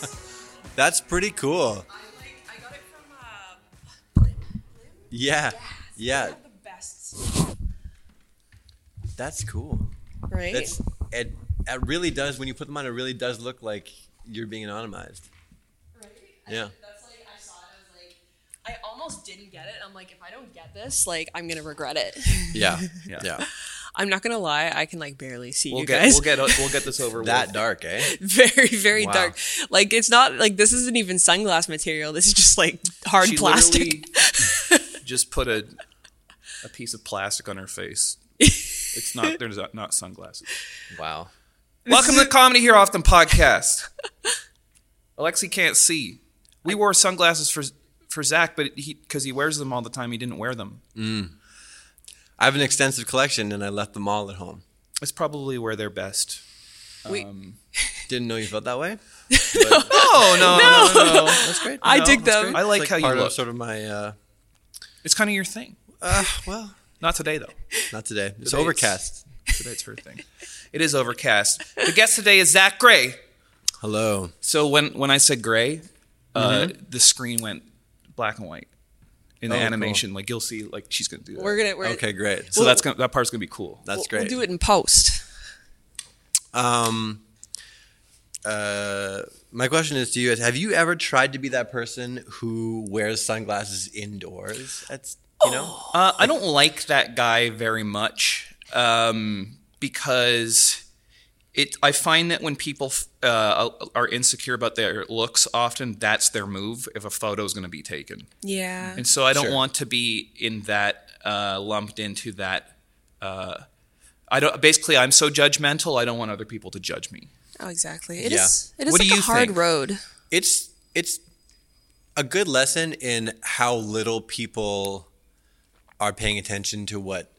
That's pretty cool. I like I got it from uh, Blim. Blim? Yeah. Yeah. The best. That's cool. Right. That's it. It really does. When you put them on, it really does look like you're being anonymized. right. Yeah. That's like I saw it. I was like, I almost didn't get it. I'm like, if I don't get this, like, I'm gonna regret it. Yeah. Yeah. Yeah. I'm not gonna lie. I can like barely see We'll you get guys. we'll get we'll get this over That with. dark, eh? very very Wow. dark. Like it's not like this isn't even sunglass material. This is just like hard She plastic. just put a a piece of plastic on her face. It's not there's not, not sunglasses. Wow. Welcome to the Comedy Here Often podcast. Alexi can't see. We wore sunglasses for for Zach, but he because he wears them all the time, he didn't wear them. I have an extensive collection, and I left them all at home. It's probably where they're best. We- Um, Didn't know you felt that way. oh no, no, no, no. That's great. I No, dig them. great. I like, It's how part you of look. Sort of my. Uh, It's kind of your thing. uh, well, Not today though. not today. It's overcast. Today it's her thing. It is overcast. The guest today is Zach Gray. Hello. So when when I said gray, uh, the screen went black and white in the Oh, cool. animation. Like you'll see, like she's gonna do that. We're gonna we're, Okay, great. so that's gonna, that part's gonna be cool. That's we'll, great. We'll do it in post. Um, uh, my question is to you: Is have you ever tried to be that person who wears sunglasses indoors? That's you know. Uh, I don't like that guy very much um, because it. I find that when people uh, are insecure about their looks, often that's their move if a photo is going to be taken. Yeah. And so I don't Sure. want to be in that uh, lumped into that. Uh, I don't. Basically, I'm so judgmental. I don't want other people to judge me. Oh, exactly. It Yeah. is. It is What do like a hard think? road. it's it's a good lesson in how little people are paying attention to what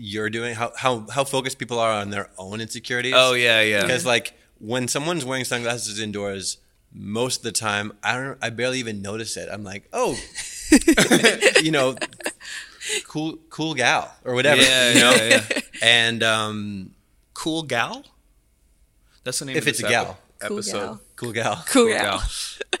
you're doing how how how focused people are on their own insecurities Oh yeah, yeah. because like when someone's wearing sunglasses indoors most of the time i don't i barely even notice it i'm like oh you know cool cool gal or whatever Yeah, you know yeah, yeah. and um Cool gal. That's the name. If of it's a gal. Cool episode. gal. cool gal Cool, Cool gal.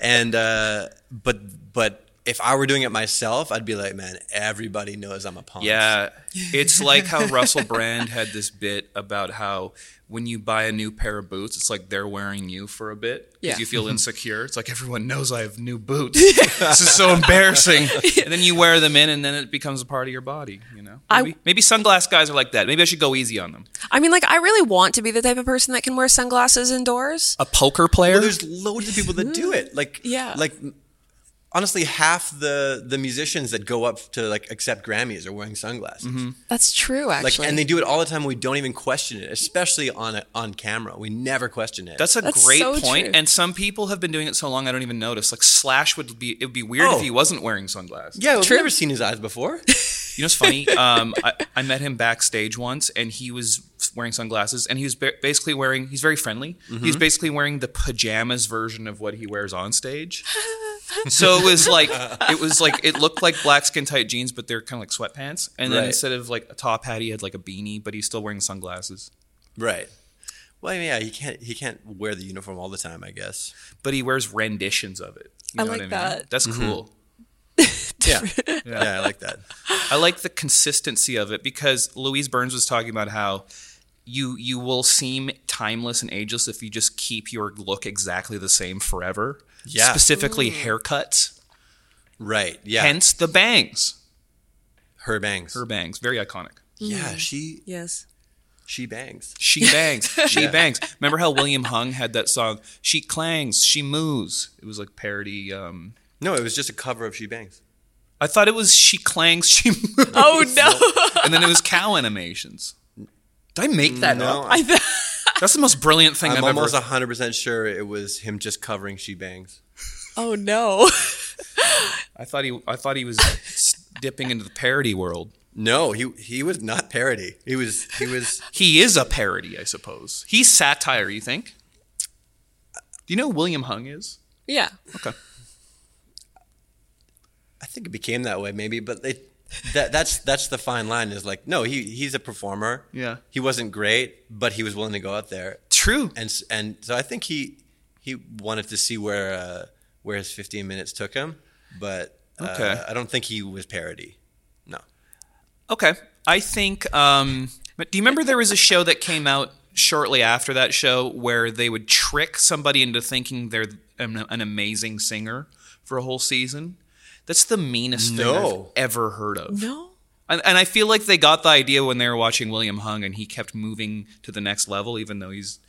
and uh but but if I were doing it myself, I'd be like, man, everybody knows I'm a punk. Yeah, it's like how Russell Brand had this bit about how when you buy a new pair of boots, it's like they're wearing you for a bit because Yeah. you feel mm-hmm. insecure. It's like everyone knows I have new boots. this is so embarrassing. And then you wear them in, and then it becomes a part of your body. You know, I- maybe, maybe sunglass guys are like that. Maybe I should go easy on them. I mean, like, I really want to be the type of person that can wear sunglasses indoors. A poker player. Well, there's loads of people that do mm-hmm. it. Like, Yeah. like honestly, half the the musicians that go up to like accept Grammys are wearing sunglasses. Mm-hmm. That's true, Like, actually. and they do it all the time. We don't even question it, especially on a, on camera. We never question it. That's a That's great so point. true. And some people have been doing it so long I don't even notice. Like Slash would be it would be weird Oh. if he wasn't wearing sunglasses. yeah. We've True. never seen his eyes before. You know it's funny? Um, I, I met him backstage once, and he was wearing sunglasses, and he was ba- basically wearing. He's very friendly. He's basically wearing the pajamas version of what he wears on stage. so it was like it was like it looked like black skin tight jeans, but they're kind of like sweatpants. And then Right. instead of like a top hat, he had like a beanie, but he's still wearing sunglasses. right. Well, yeah. He can't. He can't wear the uniform all the time. I guess. But he wears renditions of it. You I know like what I mean? that. That's cool. Yeah. yeah. I like that. I like the consistency of it because Louise Burns was talking about how you you will seem timeless and ageless if you just keep your look exactly the same forever. Yeah. Specifically haircuts. Right. Yeah. Hence the bangs. her bangs. Her bangs. Very iconic. yeah. She yes. she bangs. She bangs. She bangs. Remember how William Hung had that song, She Clangs, She moves. It was like parody. Um, No, it was just a cover of She Bangs. I thought it was She Clangs, She Moos. Oh, no. And then it was cow animations. Did I make that No, up? I th- That's the most brilliant thing I'm I've almost ever 100% sure it was him just covering She Bangs. oh, no. I thought he I thought he was dipping into the parody world. No, he he was not parody. He was he was He is a parody, I suppose. He's satire, you think? Do you know who William Hung is? yeah. Okay. I think it became that way maybe, but they that that's that's the fine line is like no, he he's a performer. Yeah. He wasn't great, but he was willing to go out there True. and and so I think he he wanted to see where uh, where his 15 minutes took him, but uh, Okay. I don't think he was parody. No. Okay. I think. Um, but do you remember there was a show that came out shortly after that show where they would trick somebody into thinking they're an, an amazing singer for a whole season? That's the meanest thing I've ever heard of. No. And, and I feel like they got the idea when they were watching William Hung, and he kept moving to the next level, even though he's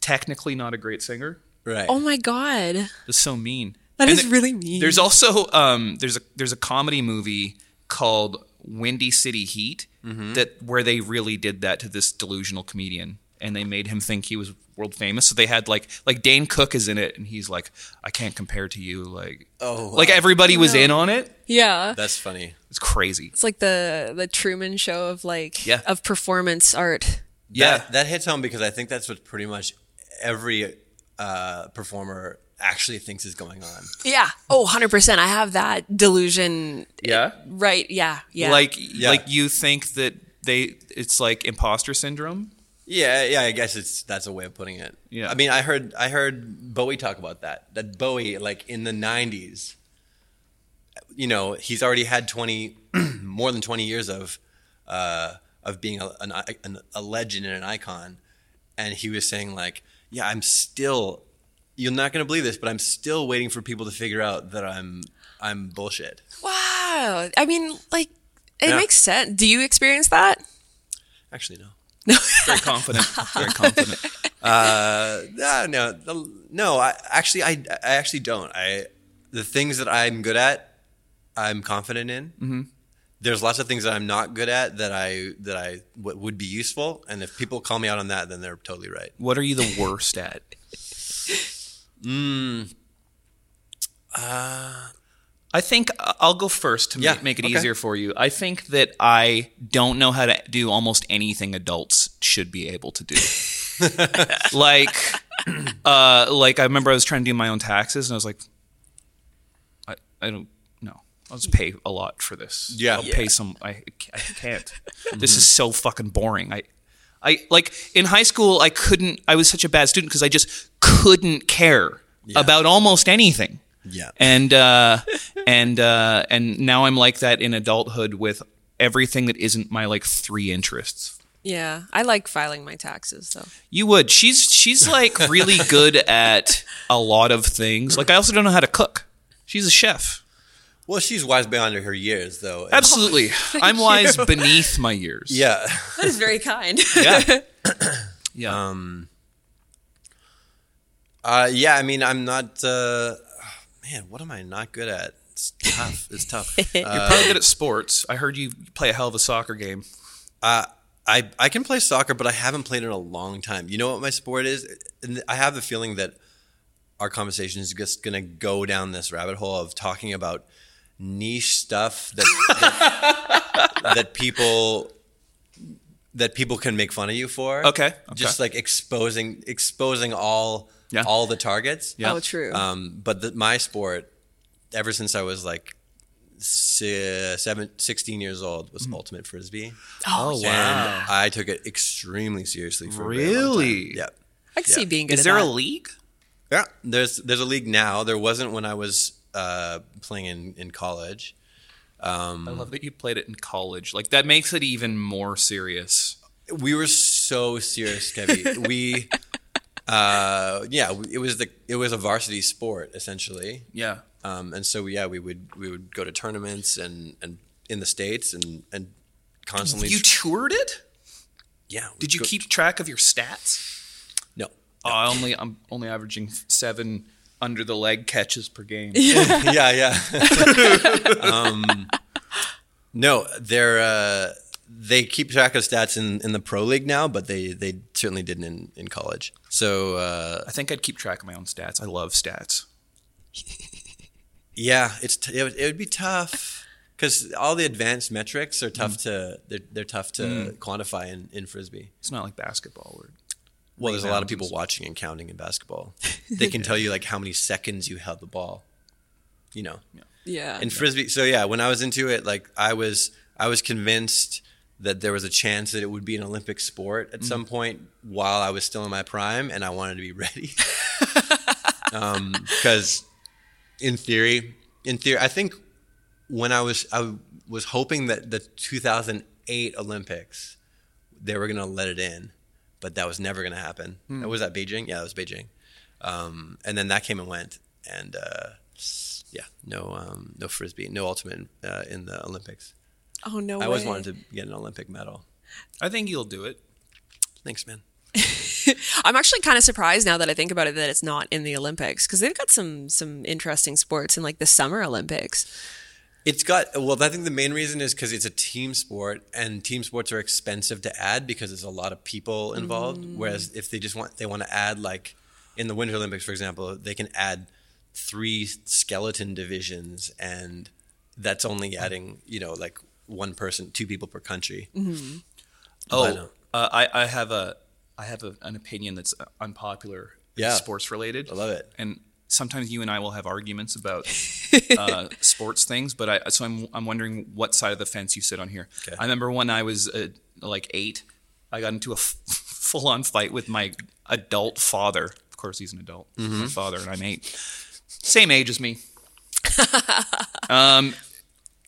technically not a great singer. Right. Oh my god. That's so mean. That That is is really mean. There's also um, there's a there's a comedy movie called Windy City Heat that where they really did that to this delusional comedian and they made him think he was world famous. So they had like like Dane Cook is in it and he's like I can't compare to you like Oh, like everybody was in on it. yeah. That's funny. It's crazy. It's like the the Truman Show of like Yeah. of performance art. Yeah. That, that hits home because I think that's what pretty much every uh, performer actually thinks is going on. Yeah. Oh, 100%. I have that delusion. Yeah. Right. Yeah. Yeah. Like Yeah. like you think that they it's like imposter syndrome. Yeah, yeah, I guess it's that's a way of putting it. Yeah. I mean, I heard I heard Bowie talk about that. That Bowie, like in the '90s, you know, he's already had 20, more than 20 years of uh, of being a, an, an, a legend and an icon, and he was saying like, yeah, I'm still. You're not gonna believe this, but I'm still waiting for people to figure out that I'm I'm bullshit. wow. I mean, like, it Yeah. makes sense. Do you experience that? Actually, no. Very confident. Very confident. Uh, no, no, no. I actually, I, I actually don't. I, the things that I'm good at, I'm confident in. Mm-hmm. There's lots of things that I'm not good at that I that I w- would be useful, and if people call me out on that, then they're totally right. What are you the worst at? I think I'll go first to Yeah, make it okay. easier for you. I think that I don't know how to do almost anything adults should be able to do. like, uh, like I remember I was trying to do my own taxes, and I was like, I, I don't know. I'll just pay a lot for this. Yeah. I'll Yeah. pay some. I, I can't. this is so fucking boring. I, I like in high school. I couldn't. I was such a bad student because I just couldn't care about almost anything Yeah, and uh, and uh, and now I'm like that in adulthood with everything that isn't my like three interests. Yeah. I like filing my taxes, though. You would. She's she's like really good at a lot of things. Like I also don't know how to cook. She's a chef. well, she's wise beyond her years, though. Absolutely. I'm wise beneath my years. Yeah, That is very kind. Yeah. Yeah. Um, uh, yeah. I mean, I'm not. Uh, man, what am I not good at? It's tough. It's tough. You're probably good at sports. I heard you play a hell of a soccer game. Uh, I I can play soccer, but I haven't played in a long time. You know what my sport is? And I have the feeling that our conversation is just going to go down this rabbit hole of talking about niche stuff that that, that people that people can make fun of you for. Okay, okay. Just like exposing exposing all Yeah. all the targets. Yeah. Oh, true. Um, but the, my sport, ever since I was like se- seven, 16 years old, was ultimate frisbee. Oh, And I took it extremely seriously for a very long time. Really? Yeah. I can see being good Is at there a league? Yeah. There's there's a league now. There wasn't when I was uh, playing in, in college. I love that you played it in college. Like that makes it even more serious. We were so serious, Kevin. we uh, yeah, it was the it was a varsity sport essentially. Yeah. Um, and so yeah, we would we would go to tournaments and, and in the states and and constantly You toured it? yeah. Did you go- keep track of your stats? no Oh, I only I'm only averaging seven under the leg catches per game. yeah yeah um, no they're uh, they keep track of stats in, in the pro league now but they they certainly didn't in, in college. So uh, I think I'd keep track of my own stats. I love stats. yeah it's t- it, would, it would be tough because all the advanced metrics are tough to they're, they're tough to quantify in, in frisbee. It's not like basketball where well there's a lot of people watching and counting in basketball. They can tell you like how many seconds you held the ball you know? Yeah. in frisbee so yeah when i was into it like i was i was convinced that there was a chance that it would be an olympic sport at some point while i was still in my prime and i wanted to be ready because in theory, in theory, I think when I was I was hoping that the 2008 Olympics they were gonna let it in, but that was never gonna happen. Was that Beijing? Yeah, that was Beijing. Um, and then that came and went, and uh, yeah, no, um, no frisbee, no ultimate uh, in the Olympics. Oh no I always wanted to get an Olympic medal. I think you'll do it. Thanks, man. I'm actually kind of surprised now that I think about it that it's not in the Olympics because they've got some some interesting sports in like the Summer Olympics. It's got well. I think the main reason is because it's a team sport, and team sports are expensive to add because there's a lot of people involved. Mm. Whereas if they just want they want to add like in the Winter Olympics, for example, they can add three skeleton divisions, and that's only mm. adding you know like one person, two people per country. Oh, But, uh, uh, I, I have a I have a, an opinion that's unpopular. Yeah. sports related. I love it. And sometimes you and I will have arguments about uh, sports things, but I so I'm I'm wondering what side of the fence you sit on here. Okay. I remember when I was uh, like eight, I got into a f- full on fight with my adult father. Of course, he's an adult, Mm-hmm. my father, and I'm eight, same age as me. um,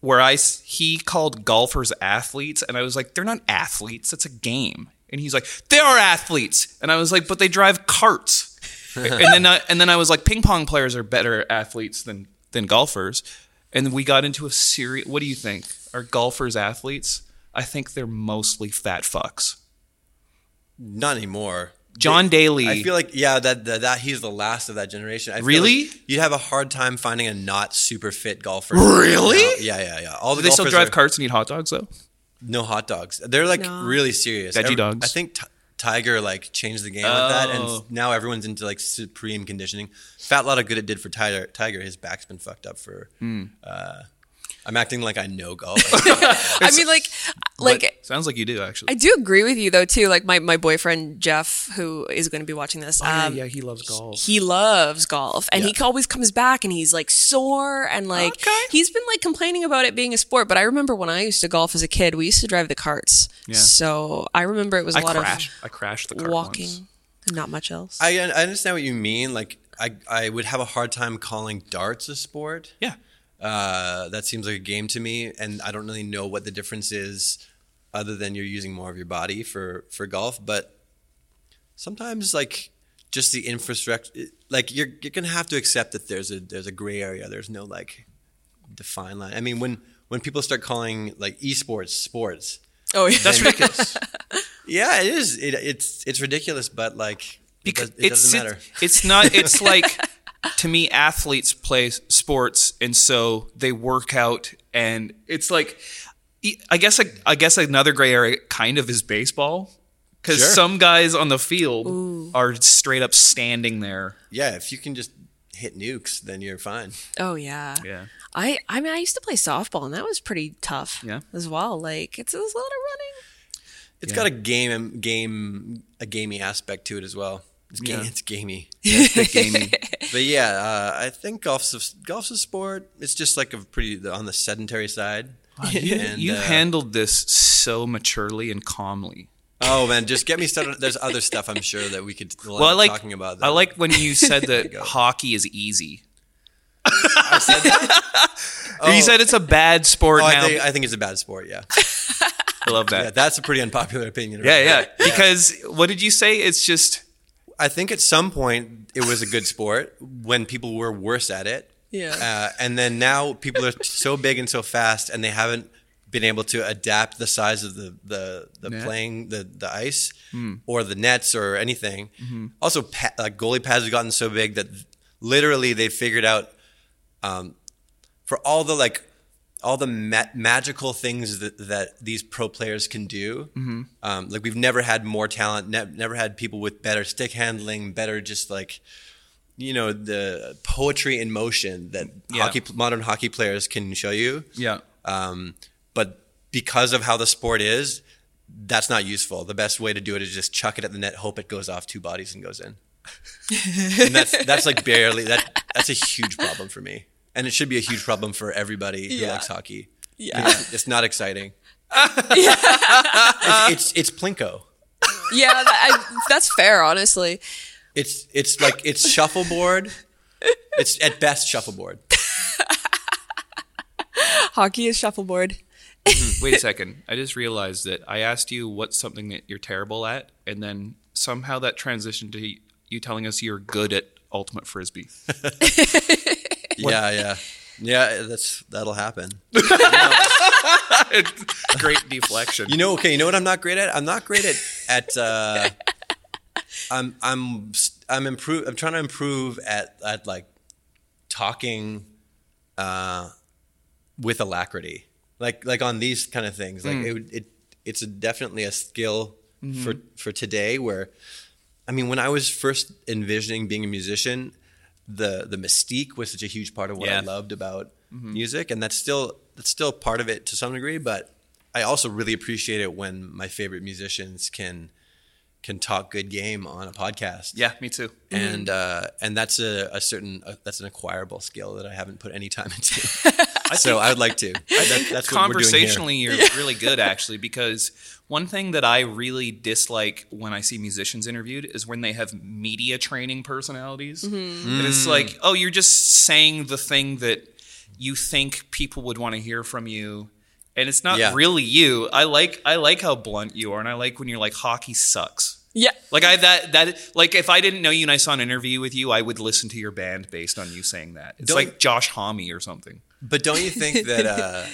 where I he called golfers athletes, and I was like, they're not athletes. It's a game. And he's like, they are athletes, and I was like, but they drive carts. and then I, and then I was like, ping pong players are better athletes than than golfers. And we got into a serious. What do you think? Are golfers athletes? I think they're mostly fat fucks. Not anymore. John Daly. I feel like yeah, that, that that he's the last of that generation. I feel Really? like you'd have a hard time finding a not super fit golfer. Really? Yeah, yeah, yeah. All the do they still golfers drive are- carts and eat hot dogs though? No hot dogs. They're like No. really serious. Veggie Every- dogs. I think Ti- Tiger like changed the game with that, Oh. and now everyone's into like supreme conditioning. Fat lot of good it did for Tiger. Tiger, his back's been fucked up for. Hmm. Uh, I'm acting like I know golf. I mean, like, like But sounds like you do actually. I do agree with you though too. Like my my boyfriend Jeff, who is going to be watching this, Oh, yeah, um, yeah, he loves golf. he loves golf and Yeah. he always comes back and he's like sore and like Okay. he's been like complaining about it being a sport but i remember when i used to golf as a kid we used to drive the carts Yeah. so i remember it was a I lot crashed. I crashed the of cart walking once. not much else I I understand what you mean. Like I I would have a hard time calling darts a sport. Yeah. Uh, that seems like a game to me, and I don't really know what the difference is, other than you're using more of your body for for golf. But sometimes, like just the infrastructure, like you're you're gonna have to accept that there's a there's a gray area. There's no like defined line. I mean, when when people start calling like esports sports, oh yeah That's ridiculous. yeah, it is. It, it's it's ridiculous, but like it, because does, it it's doesn't matter. it's not it's like to me athletes play sports and so they work out and it's like I guess I guess another gray area kind of is baseball because Sure. some guys on the field are straight up standing there. Yeah, if you can just hit nukes, then you're fine. oh yeah Yeah. i i mean i used to play softball and that was pretty tough Yeah. as well like it's, it's a lot of running It's Yeah. got a game game a gamey aspect to it as well. It's ga- Yeah. it's gamey. It's a bit gamey. But yeah, uh, I think golf's a, golf's a sport. It's just like a pretty on the sedentary side. you And, you uh, handled this so maturely and calmly. Oh man, just get me started. There's other stuff I'm sure that we could well, Well, I like talking about. I like when you said that hockey is easy. I said that. Or you said it's a bad sport Oh, I now. think I think it's a bad sport. Yeah, I love that. yeah, that's a pretty unpopular opinion. Yeah, right yeah. Because what did you say? It's just I think at some point it was a good sport when people were worse at it. Yeah. Uh, and then now people are so big and so fast, and they haven't been able to adapt the size of the the, the Net. playing the the ice or the nets or anything. Also, pa- like goalie pads have gotten so big that literally they figured out um, for all the like all the ma- magical things that, that these pro players can do. Um, like we've never had more talent, ne- never had people with better stick handling, better just like you know the poetry in motion that Yeah. hockey modern hockey players can show you. yeah. Um, but because of how the sport is, that's not useful. The best way to do it is just chuck it at the net, hope it goes off two bodies and goes in. and that's that's like barely that. That's a huge problem for me, and it should be a huge problem for everybody who Yeah. likes hockey. Yeah. It's, it's not exciting. it's, it's it's plinko. yeah that, I, that's fair honestly It's it's like it's shuffleboard It's at best shuffleboard. Hockey is shuffleboard. Mm-hmm. Wait a second. I just realized that I asked you what's something that you're terrible at, and then somehow that transitioned to you telling us you're good at ultimate frisbee. Yeah, yeah, yeah. That's that'll happen. Great deflection. You know, okay. You know what I'm not great at? I'm not great at at. Uh, I'm I'm I'm improve. I'm trying to improve at at like talking, uh, with alacrity. Like like on these kind of things. Like it it it's a, definitely a skill for for today. Where, I mean, when I was first envisioning being a musician, the the mystique was such a huge part of what I loved about music, and that's still that's still part of it to some degree. But I also really appreciate it when my favorite musicians can can talk good game on a podcast. yeah, me too. and uh, and that's a, a certain uh, that's an acquirable skill that I haven't put any time into. so I would like to. That, that's what we're doing here. conversationally you're really good actually because one thing that i really dislike when i see musicians interviewed is when they have media training personalities mm-hmm. and it's mm. like oh you're just saying the thing that you think people would want to hear from you and it's not Yeah. really you i like i like how blunt you are and i like when you're like hockey sucks Yeah. like I that that like if I didn't know you and I saw an interview with you, I would listen to your band based on you saying that. It's Don't- like Josh Homme or something. But don't you think that uh,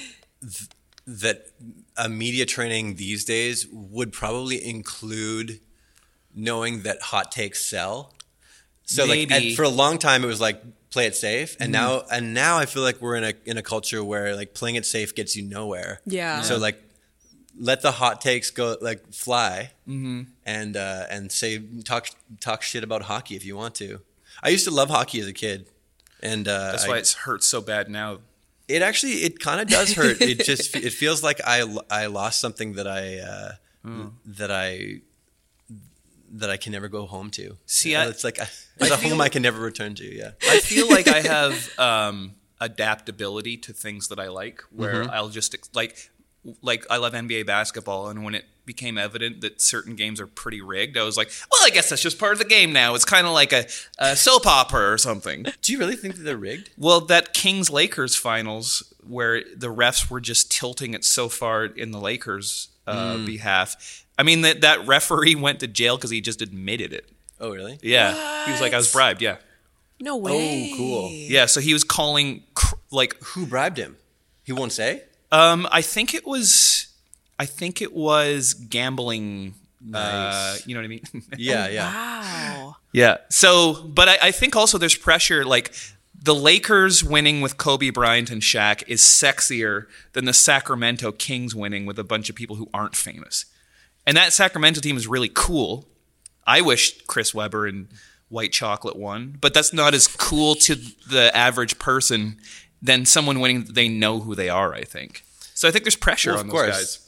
th- that a media training these days would probably include knowing that hot takes sell? So like Maybe. and for a long time it was like play it safe, and now and now I feel like we're in a in a culture where like playing it safe gets you nowhere. Yeah. So like let the hot takes go like fly and uh, and say talk talk shit about hockey if you want to. I used to love hockey as a kid, and uh, That's I- why it hurts so bad now. It actually it kind of does hurt. It just it feels like I I lost something that I uh, Hmm. that I that I can never go home to. See, I- it's like I, it's a home I can never return to. Yeah. I feel like I have um, adaptability to things that I like, where I'll just like like I love NBA basketball, and when it became evident that certain games are pretty rigged, I was like, well, I guess that's just part of the game now. It's kind of like a, a soap opera or something. Do you really think that they're rigged? Well, that Kings Lakers finals where the refs were just tilting it so far in the Lakers' uh, behalf. I mean that that referee went to jail because he just admitted it. Oh, really? Yeah, he was like, I was bribed. Yeah, No way. Oh, cool. yeah. So he was calling cr- like Who bribed him? He won't say. Um, I think it was. I think it was gambling. Uh, you know what I mean? Yeah, yeah. Wow. yeah. So, but I, I think also there's pressure. Like the Lakers winning with Kobe Bryant and Shaq is sexier than the Sacramento Kings winning with a bunch of people who aren't famous. And that Sacramento team is really cool. I wish Chris Webber and White Chocolate won, but that's not as cool to the average person than someone winning that they know who they are, I think. So I think there's pressure Well, on of those course. guys.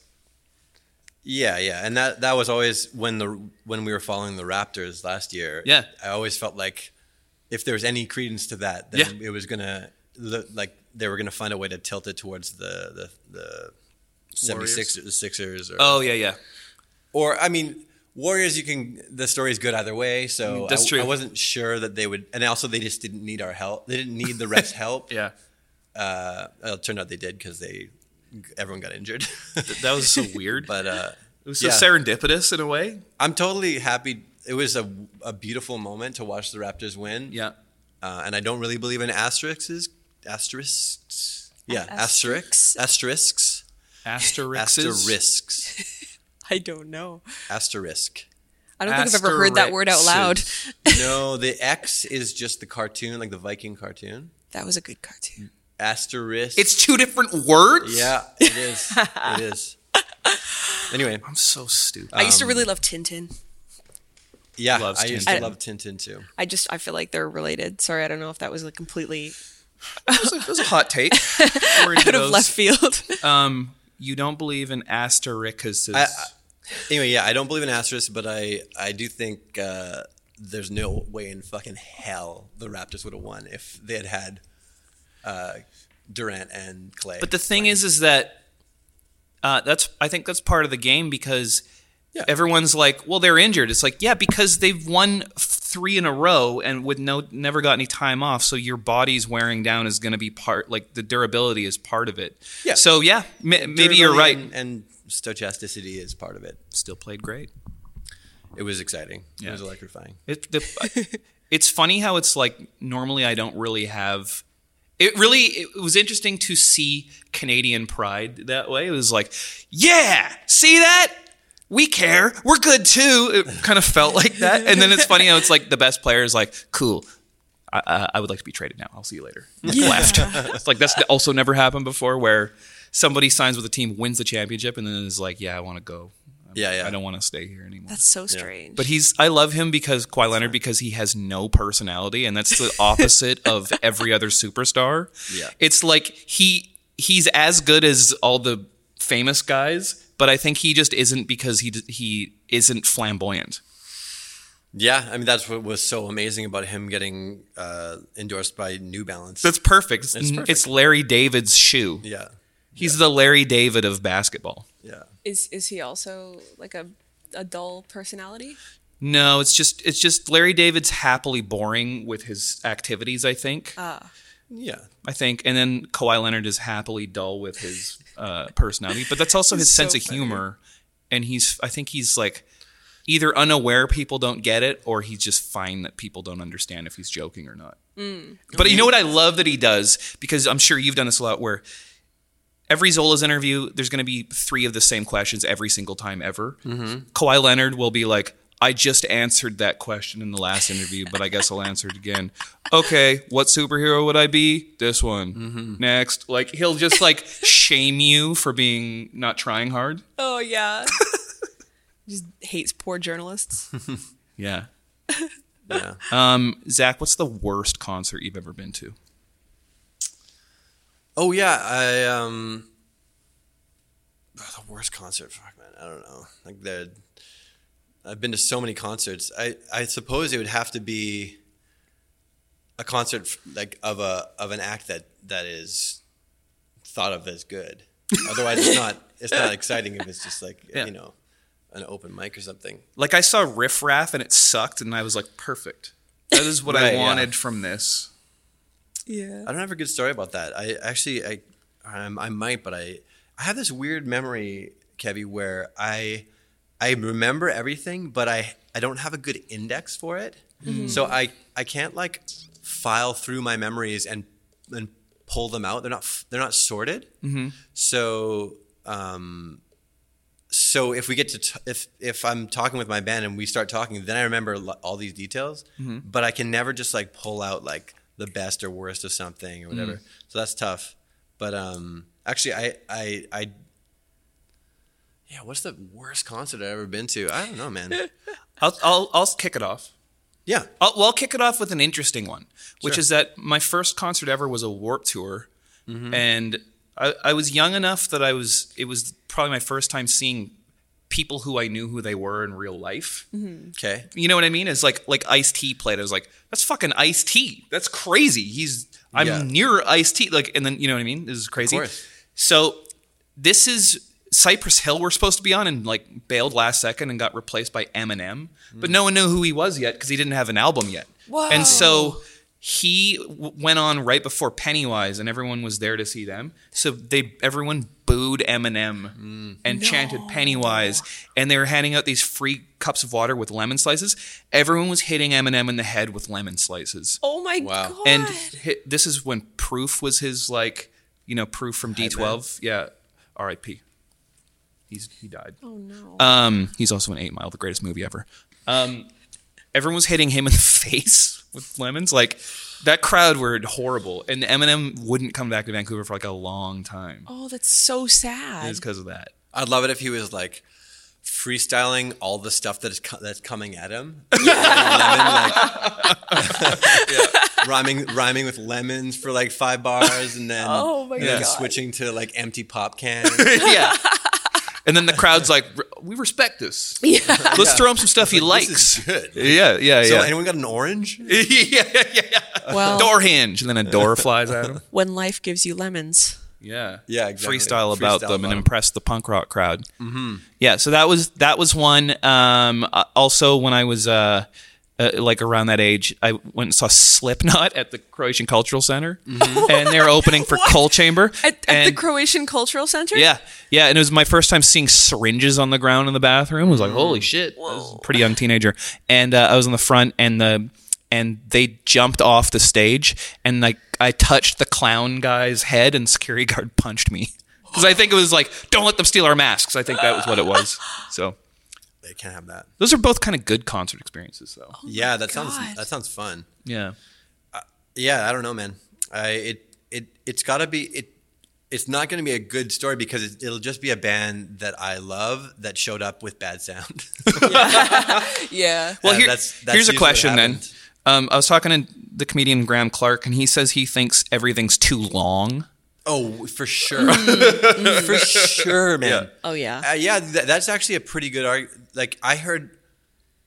Yeah, yeah, and that that was always when the when we were following the Raptors last year. Yeah. I always felt like if there was any credence to that, then Yeah. it was gonna look like they were gonna find a way to tilt it towards the the the 76ers, the Sixers, or Oh yeah, yeah. or I mean Warriors. You can the story's good either way. So That's I, true. I wasn't sure that they would, and also they just didn't need our help. They didn't need the refs' help. Yeah. Uh, it turned out they did because they everyone got injured. That was so weird. but uh, it was so yeah. serendipitous in a way. I'm totally happy. It was a, a beautiful moment to watch the Raptors win. Yeah. Uh, and I don't really believe in asterisks. Asterisks. Yeah, Asterisks? asterisks. Asterisks. Asterisks. Asterisks. I don't know. Asterisk. I don't think I've ever heard that word out loud. no, the X is just the cartoon, like the Viking cartoon. That was a good cartoon. Asterisk. It's two different words. yeah, it is. it is. Anyway, I'm so stupid. I used to really love Tintin. yeah, Loves I used Tintin. to love Tintin too. I just I feel like they're related. Sorry, I don't know if that was like completely That was a, that was a hot take. We're into out of those. left field. Um, you don't believe in asterisks? I, I, anyway, yeah, I don't believe in asterisks, but I I do think uh, there's no way in fucking hell the Raptors would have won if they had had uh, Durant and Clay. But the thing is, is that uh, that's I think that's part of the game because Yeah. everyone's like, well, they're injured. It's like, yeah, because they've won three in a row and with no never got any time off. So your body's wearing down is going to be part like the durability is part of it. Yeah. So yeah, ma- maybe you're right. And, and stochasticity is part of it. Still played great. It was exciting. Yeah. It was electrifying. It, the, it's funny how it's like normally I don't really have. It really it was interesting to see Canadian pride that way. It was like, yeah, see that? We care. We're good too. It kind of felt like that. And then it's funny how it's like the best player is like, cool. I, I would like to be traded now. I'll see you later. Left. It's like that's also never happened before where somebody signs with a team, wins the championship, and then is like, yeah, I want to go. Yeah, yeah. I don't want to stay here anymore. That's so strange. But he's I love him because Kawhi Leonard because he has no personality and that's the opposite of every other superstar. Yeah. It's like he he's as good as all the famous guys, but I think he just isn't because he he isn't flamboyant. Yeah, I mean that's what was so amazing about him getting uh, endorsed by New Balance. That's perfect. It's, It's perfect. it's Larry David's shoe. yeah, He's the Larry David of basketball. Yeah. is is he also like a a dull personality? No, it's just it's just Larry David's happily boring with his activities, I think. Ah, Yeah, I think, and then Kawhi Leonard is happily dull with his uh, personality, but that's also his so sense of funny. humor, and he's I think he's like either unaware people don't get it, or he's just fine that people don't understand if he's joking or not. But you know what I love that he does because I'm sure you've done this a lot where. Every Zolas interview, there's going to be three of the same questions every single time ever. Kawhi Leonard will be like, I just answered that question in the last interview, but I guess I'll answer it again. Okay, what superhero would I be? This one. Next. Like he'll just like shame you for being not trying hard. oh yeah. Just hates poor journalists. Yeah. yeah. Um, Zach, what's the worst concert you've ever been to? Oh yeah, I um, oh, the worst concert. Fuck man, I don't know. Like the, I've been to so many concerts. I I suppose it would have to be a concert like of a of an act that that is thought of as good. Otherwise, it's not it's not exciting if it's just like Yeah. you know an open mic or something. Like I saw Riff Raff and it sucked, and I was like, perfect. That is what Right, I yeah. wanted from this. Yeah. I don't have a good story about that. I actually, I, um, I might, but I, I have this weird memory, Kevy, where I, I remember everything, but I, I don't have a good index for it. So I, I can't like file through my memories and, and pull them out. They're not, they're not sorted. So, um, so if we get to t- if if I'm talking with my band and we start talking, then I remember all these details. But I can never just like pull out like the best or worst of something or whatever. So that's tough. But um, actually, I I I yeah. What's the worst concert I've ever been to? I don't know, man. I'll, I'll, I'll kick it off. yeah. I'll, well, I'll kick it off with an interesting one, which Sure. is that my first concert ever was a Warp Tour, and I, I was young enough that I was. It was probably my first time seeing people who I knew who they were in real life. Mm-hmm. Okay. You know what I mean? It's like like Ice T played. I was like, that's fucking Ice T. That's crazy. He's I'm Yeah. near Ice T. Like, and then you know what I mean? This is crazy. course. So this is Cypress Hill we're supposed to be on, and like bailed last second and got replaced by Eminem. But mm. no one knew who he was yet because he didn't have an album yet. Whoa. And so he w- went on right before Pennywise, and everyone was there to see them. So they everyone booed Eminem and chanted Pennywise, and they were handing out these free cups of water with lemon slices. Everyone was hitting Eminem in the head with lemon slices. Oh my Wow. god. And hi this is when Proof was his like, you know, Proof from D12. Yeah, R.I.P. He's he died. oh no. Um, he's also in Eight Mile, the greatest movie ever. Um, everyone was hitting him in the face with lemons. Like that crowd were horrible, and Eminem wouldn't come back to Vancouver for like a long time. oh, that's so sad. It's because of that. I'd love it if he was like freestyling all the stuff that is co- that's coming at him. Lemon, like, rhyming rhyming with lemons for like five bars, and then Oh my and then switching to like empty pop cans. yeah. And then the crowd's like, "We respect this. Yeah. Let's throw him some stuff he This likes." is good. Yeah, yeah, So yeah. anyone got an orange? yeah, yeah, yeah, yeah. Well, Door hinge, and then a door flies at him. when life gives you lemons. Yeah, Yeah, exactly. Freestyle about Freestyle them about and 'em. impress the punk rock crowd. Mm-hmm. Yeah, so that was that was one. Um, uh, also, when I was uh, uh, like around that age, I went and saw Slipknot at the Croatian Cultural Center, and they're opening for Coal Chamber At, at the Croatian Cultural Center? yeah, yeah, and it was my first time seeing syringes on the ground in the bathroom. I was like, "Holy shit!" I was a pretty young teenager, and uh, I was in the front, and the and they jumped off the stage, and like I touched the clown guy's head, and security guard punched me because I think it was like, "Don't let them steal our masks." I think that was what it was. So They can't have that. those are both kind of good concert experiences, though. yeah, that God. sounds that sounds fun. Yeah, Yeah, I don't know, man. I it it it's got to be it. It's not going to be a good story because it, it'll just be a band that I love that showed up with bad sound. Yeah. Well, Uh, here- that's- that's here's a question then. Um, I was talking to the comedian Graham Clark, and he says he thinks everything's too long. Oh, for sure, for sure, man. Oh, yeah. Uh, yeah, th- that's actually a pretty good argument. Like I heard,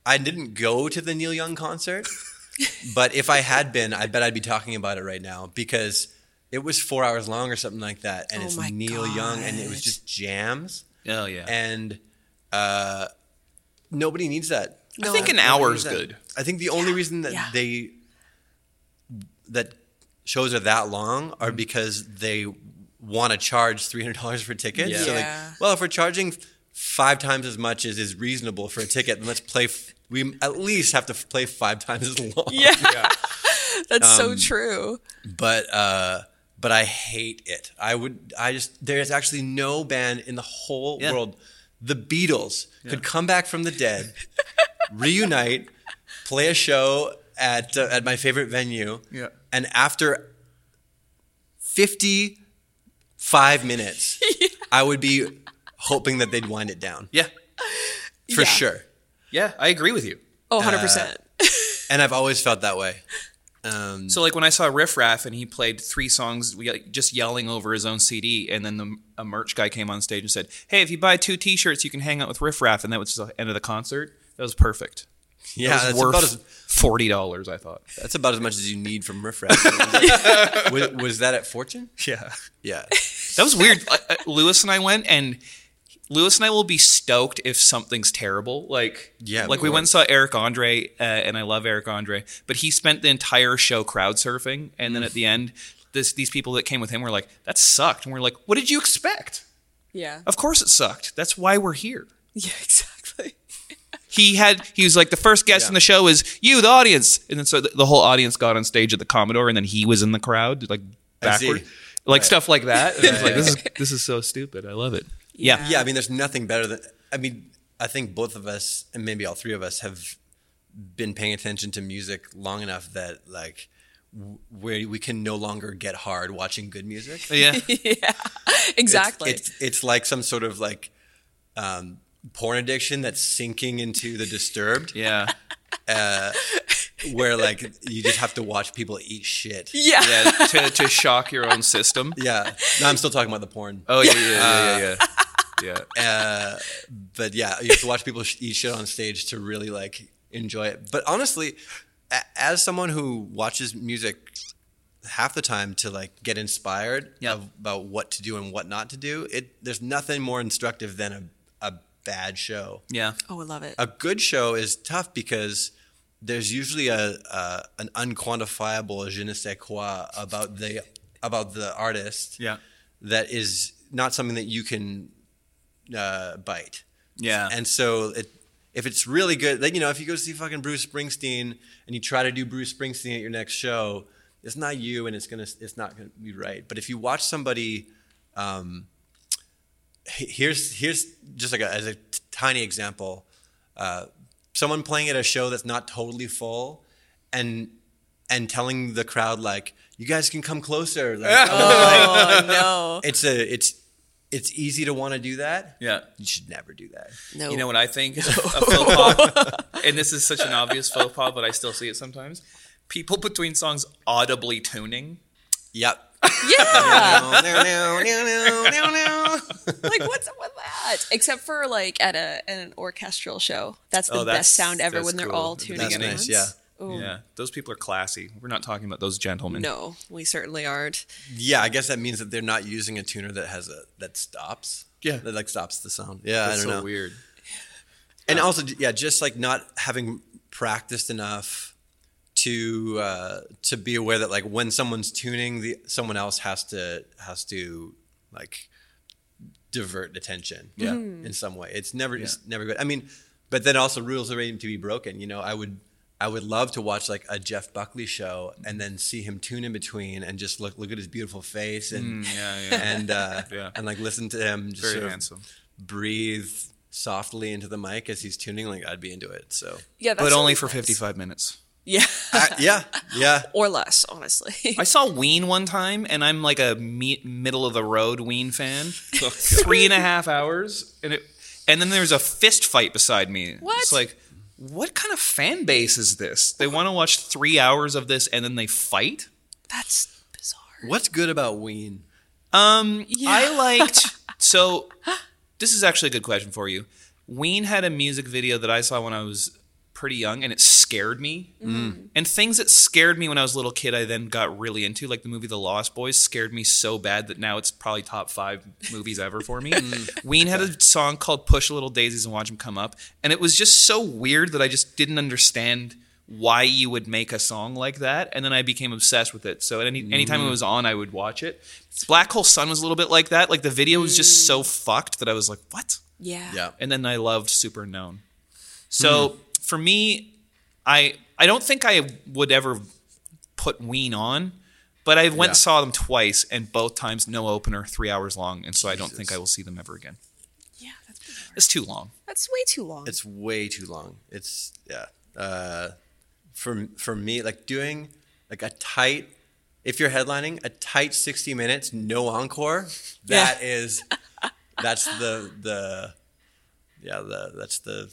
I didn't go to the Neil Young concert, but if I had been, I bet I'd be talking about it right now because it was four hours long or something like that, and Oh it's my Neil Young, and it was just jams, Oh yeah, and uh, nobody needs that. I think an hour needs is that. good. I think the only reason that yeah. they that shows are that long are Mm-hmm. because they want to charge three hundred dollars for tickets. Yeah. So like, well, if we're charging five times as much as is reasonable for a ticket, then let's play. F- we at least have to f- play five times as long. Yeah. That's so Um, true. But uh, but I hate it. I would. I just there's actually no band in the whole Yeah. world. The Beatles could come back from the dead, reunite, play a show at uh, at my favorite venue, Yeah. And after fifty five minutes, I would be hoping that they'd wind it down yeah, for Yeah. sure. yeah. I agree with you. Oh, 100%. And I've always felt that way. Um, So like when I saw Riff Raff and he played three songs just yelling over his own CD, and then the a merch guy came on stage and said, "Hey, if you buy two T-shirts, you can hang out with Riff Raff," and that was the end of the concert. That was perfect. Yeah, That was that's worth about as forty dollars. I thought. that's about as much as you need from Riff Raff. was, that- was- was that at Fortune? Yeah, Yeah. that was weird. Lewis and I went, and Lewis and I will be stoked if something's terrible. Like Yeah, like we went and saw Eric Andre, uh, and I love Eric Andre, but he spent the entire show crowd surfing, and then at the end. This, these people that came with him were like, "That sucked," and we're like, "What did you expect?" Yeah. Of course it sucked. That's why we're here. Yeah, exactly. He had he was like the first guest Yeah. in the show is you, the audience, and then so the, the whole audience got on stage at the Commodore, and then he was in the crowd like backward, like Right. stuff like that. And I was like, this is this is so stupid. I love it. Yeah, Yeah, I mean, there's nothing better than. I mean, I think both of us, and maybe all three of us, have been paying attention to music long enough that like where we can no longer get hard watching good music. yeah, Yeah. Exactly. It's, it's it's like some sort of like um, porn addiction that's sinking into the disturbed, yeah, where like you just have to watch people eat shit. yeah. yeah. To, to shock your own system. Yeah, no, I'm still talking about the porn. Oh yeah, yeah, yeah, yeah, yeah. yeah. Uh, but yeah, you have to watch people eat shit on stage to really like enjoy it. But honestly, a- as someone who watches music half the time to like get inspired Yeah. of, about what to do and what not to do, it there's nothing more instructive than a, a bad show. yeah. Oh, I love it. A good show is tough because there's usually a, a an unquantifiable je ne sais quoi about the about the artist Yeah. that is not something that you can uh, bite. Yeah. And so it, if it's really good, like you know, if you go see fucking Bruce Springsteen and you try to do Bruce Springsteen at your next show, it's not you, and it's gonna, it's not gonna be right. But if you watch somebody, um, he- here's here's just like a, as a t- tiny example, uh, someone playing at a show that's not totally full, and and telling the crowd like, you guys can come closer. Like, oh, no. it's a it's it's easy to want to do that. Yeah. You should never do that. No. You know what I think? A faux pas, and this is such an obvious faux pas, but I still see it sometimes. People between songs audibly tuning. Yep. Yeah. No, no, no, no, no. like, what's up with that? Except for, like, at, a, at an orchestral show. That's the Oh, that's- best sound ever that's when they're cool. all tuning That's at nice. once. Yeah. Ooh. Yeah, those people are classy. We're not talking about those gentlemen. No, we certainly aren't. Yeah, I guess that means that they're not using a tuner that has a that stops. Yeah. That like stops the sound. Yeah, That's I don't so know. weird. And also, yeah, just like not having practiced enough to uh, to be aware that like when someone's tuning, the someone else has to has to like divert attention. Yeah. in some way. It's never it's never good. I mean, but then also rules are ready to be broken. You know, I would. I would love to watch like a Jeff Buckley show and then see him tune in between and just look look at his beautiful face and Mm, yeah, yeah. and uh, Yeah. and like listen to him just Very sort of handsome. breathe softly into the mic as he's tuning. Like I'd be into it. So Yeah, that's But only for 55 minutes. Yeah, I, yeah, yeah. or less, honestly. I saw Ween one time, and I'm like a me- middle of the road Ween fan. Three and a half hours, and it, and then there's a fist fight beside me. What? It's like, what kind of fan base is this? They want to watch three hours of this, and then they fight. That's bizarre. What's good about Ween? Um, Yeah. I liked. So, this is actually a good question for you. Ween had a music video that I saw when I was pretty young, and it scared me. Mm-hmm. And things that scared me when I was a little kid, I then got really into, like the movie The Lost Boys, scared me so bad that now it's probably top five movies ever for me. Mm-hmm. Ween had a song called "Push a Little Daisies and Watch Them Come Up," and it was just so weird that I just didn't understand why you would make a song like that and then i became obsessed with it. So any anytime it mm-hmm. was on i would watch it. Black hole sun was a little bit like that. Like the video was just so mm. fucked that i was like what? Yeah. Yeah, and then i loved Superunknown so hmm. For me i i don't think i would ever put ween on but i went Yeah. and saw them twice and both times no opener three hours long and so i don't think i will see them ever again Yeah, that's bizarre. it's too long That's way too long. it's way too long. It's yeah. Uh, for for me, like doing like a tight. If you're headlining a tight 60 minutes, no encore. Yeah. That is, that's the the, yeah the that's the.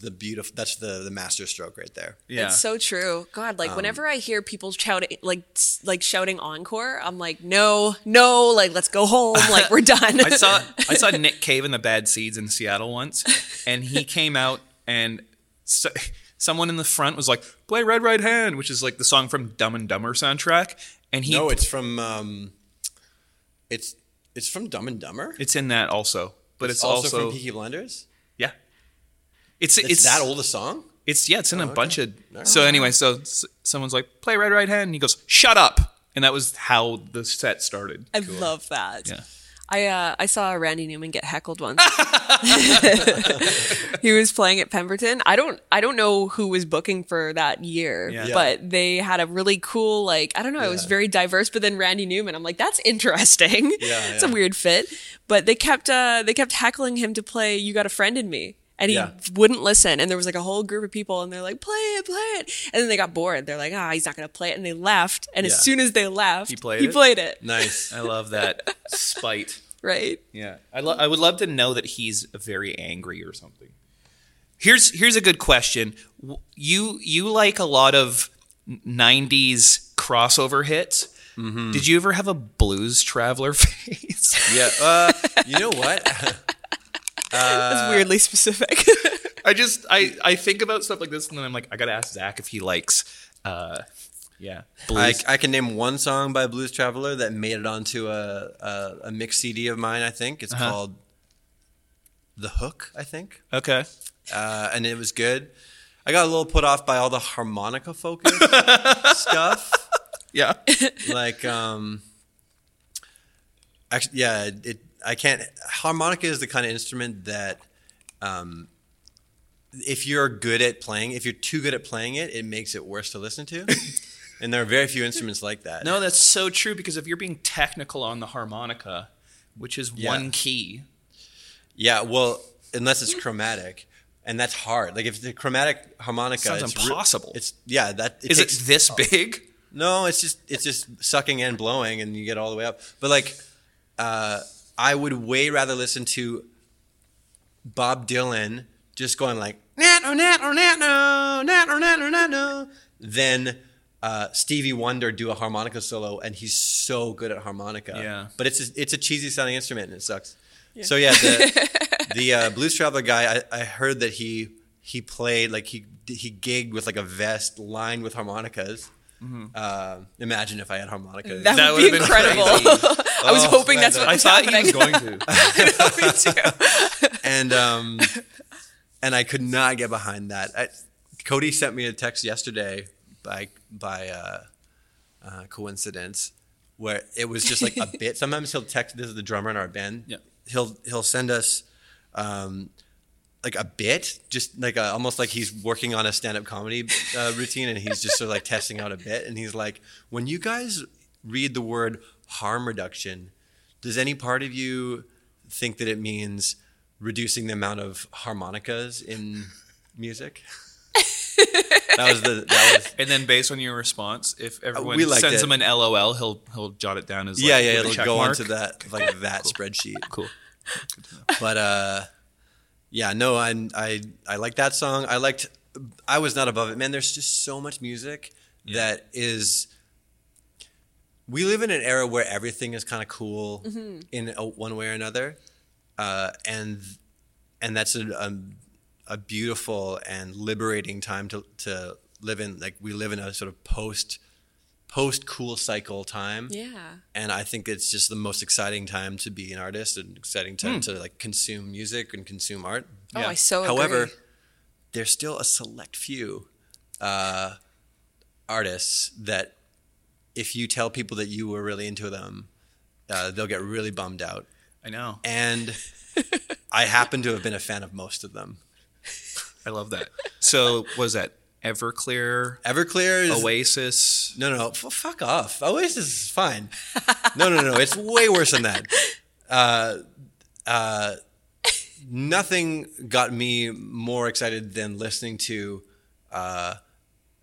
The beautiful. That's the the master stroke right there. yeah It's so true. God, Um, like whenever I hear people shouting, like like shouting encore, I'm like, no, no, like let's go home. Like we're done. I saw I saw Nick Cave in the Bad Seeds in Seattle once, and he came out and so, someone in the front was like, "Play Red Right Hand," which is like the song from Dumb and Dumber soundtrack, and he No, it's from. um It's it's from Dumb and Dumber. it's in that also, but it's, also, also, from Peaky Blinders. Yeah, it's It's, it's that old a song. It's yeah, it's in a okay. bunch of. Alright. So anyway, so s- someone's like, "Play Red Right Hand," and he goes, "Shut up," and that was how the set started. I love that. Yeah. I uh, I saw Randy Newman get heckled once. he was playing at Pemberton. I don't I don't know who was booking for that year, Yeah. Yeah. but they had a really cool like I don't know. It was very diverse. But then Randy Newman, I'm like that's interesting. Yeah, it's a weird fit. But they kept uh, they kept heckling him to play "You Got a Friend in Me." And he Yeah. wouldn't listen. And there was like a whole group of people, and they're like, play it, play it. And then they got bored. They're like, ah, he's not going to play it. And they left. And Yeah. as soon as they left, He played he it? played it. Nice. I love that spite. Right. Yeah, I, lo- I would love to know that he's very angry or something. Here's here's a good question. You you like a lot of '90s crossover hits. Did you ever have a Blues Traveler phase? Yeah. Uh, you know what? That's weirdly specific. I just I I think about stuff like this and then I'm like I gotta ask Zach if he likes. uh Yeah, I, blues. I can name one song by Blues Traveler that made it onto a, a, a mixed CD of mine. I think it's Uh-huh. called "The Hook." I think, okay. uh, and it was good. I got a little put off by all the harmonica focus stuff. Yeah. Like, um, actually, yeah, it. I can't. Harmonica is the kind of instrument that, um, if you're good at playing, if you're too good at playing it, it makes it worse to listen to. and there are very few instruments like that. No, that's so true because if you're being technical on the harmonica, which is Yeah. one key, Yeah, well, unless it's chromatic, and that's hard. Like if the chromatic harmonica, Sounds it's re- impossible. it's yeah, that it is takes, it this big? No, it's just it's just sucking and blowing, and you get all the way up. But like, uh, I would way rather listen to Bob Dylan just going like nat or nat or nat no nat or nat or nat no than uh, Stevie Wonder do a harmonica solo, and he's so good at harmonica. Yeah. but it's a, it's a cheesy sounding instrument, and it sucks. So yeah, the, the uh, blues traveler guy, I, I heard that he he played like he he gigged with like a vest lined with harmonicas. Uh, imagine if I had harmonicas. That, That would be would've been incredible. I was Oh, hoping man, that's that- what I was thought happening. he was going to. Me too. and um, and I could not get behind that. I, Cody sent me a text yesterday by by uh, uh, coincidence where it was just like a bit. Sometimes he'll text. This is the drummer in our band. Yeah. He'll he'll send us. Um, like a bit, just like a, almost like he's working on a stand-up comedy uh, routine, and he's just sort of like testing out a bit. And he's like, "When you guys read the word harm reduction, does any part of you think that it means reducing the amount of harmonicas in music?" that was the that was And then based on your response, if everyone Uh, we sends it. him an LOL, he'll he'll jot it down as like, yeah yeah it'll go mark. onto that like that spreadsheet. Cool. but uh yeah no I, I i like that song. I liked i was not above it. Man there's just so much music that is we live in an era where everything is kind of cool in a, one way or another uh and and that's a, a a beautiful and liberating time to to live in like we live in a sort of post post cool cycle time Yeah. and I think it's just the most exciting time to be an artist and exciting time to like consume music and consume art. Oh, Yeah. I so However, agree. there's still a select few uh, artists that if you tell people that you were really into them, uh, they'll get really bummed out. I know. And I happen to have been a fan of most of them. I love that. So was that Everclear, Everclear is Oasis? No, no, no. F- fuck off. Oasis is fine. No, no, no. It's way worse than that. Uh, uh, nothing got me more excited than listening to uh,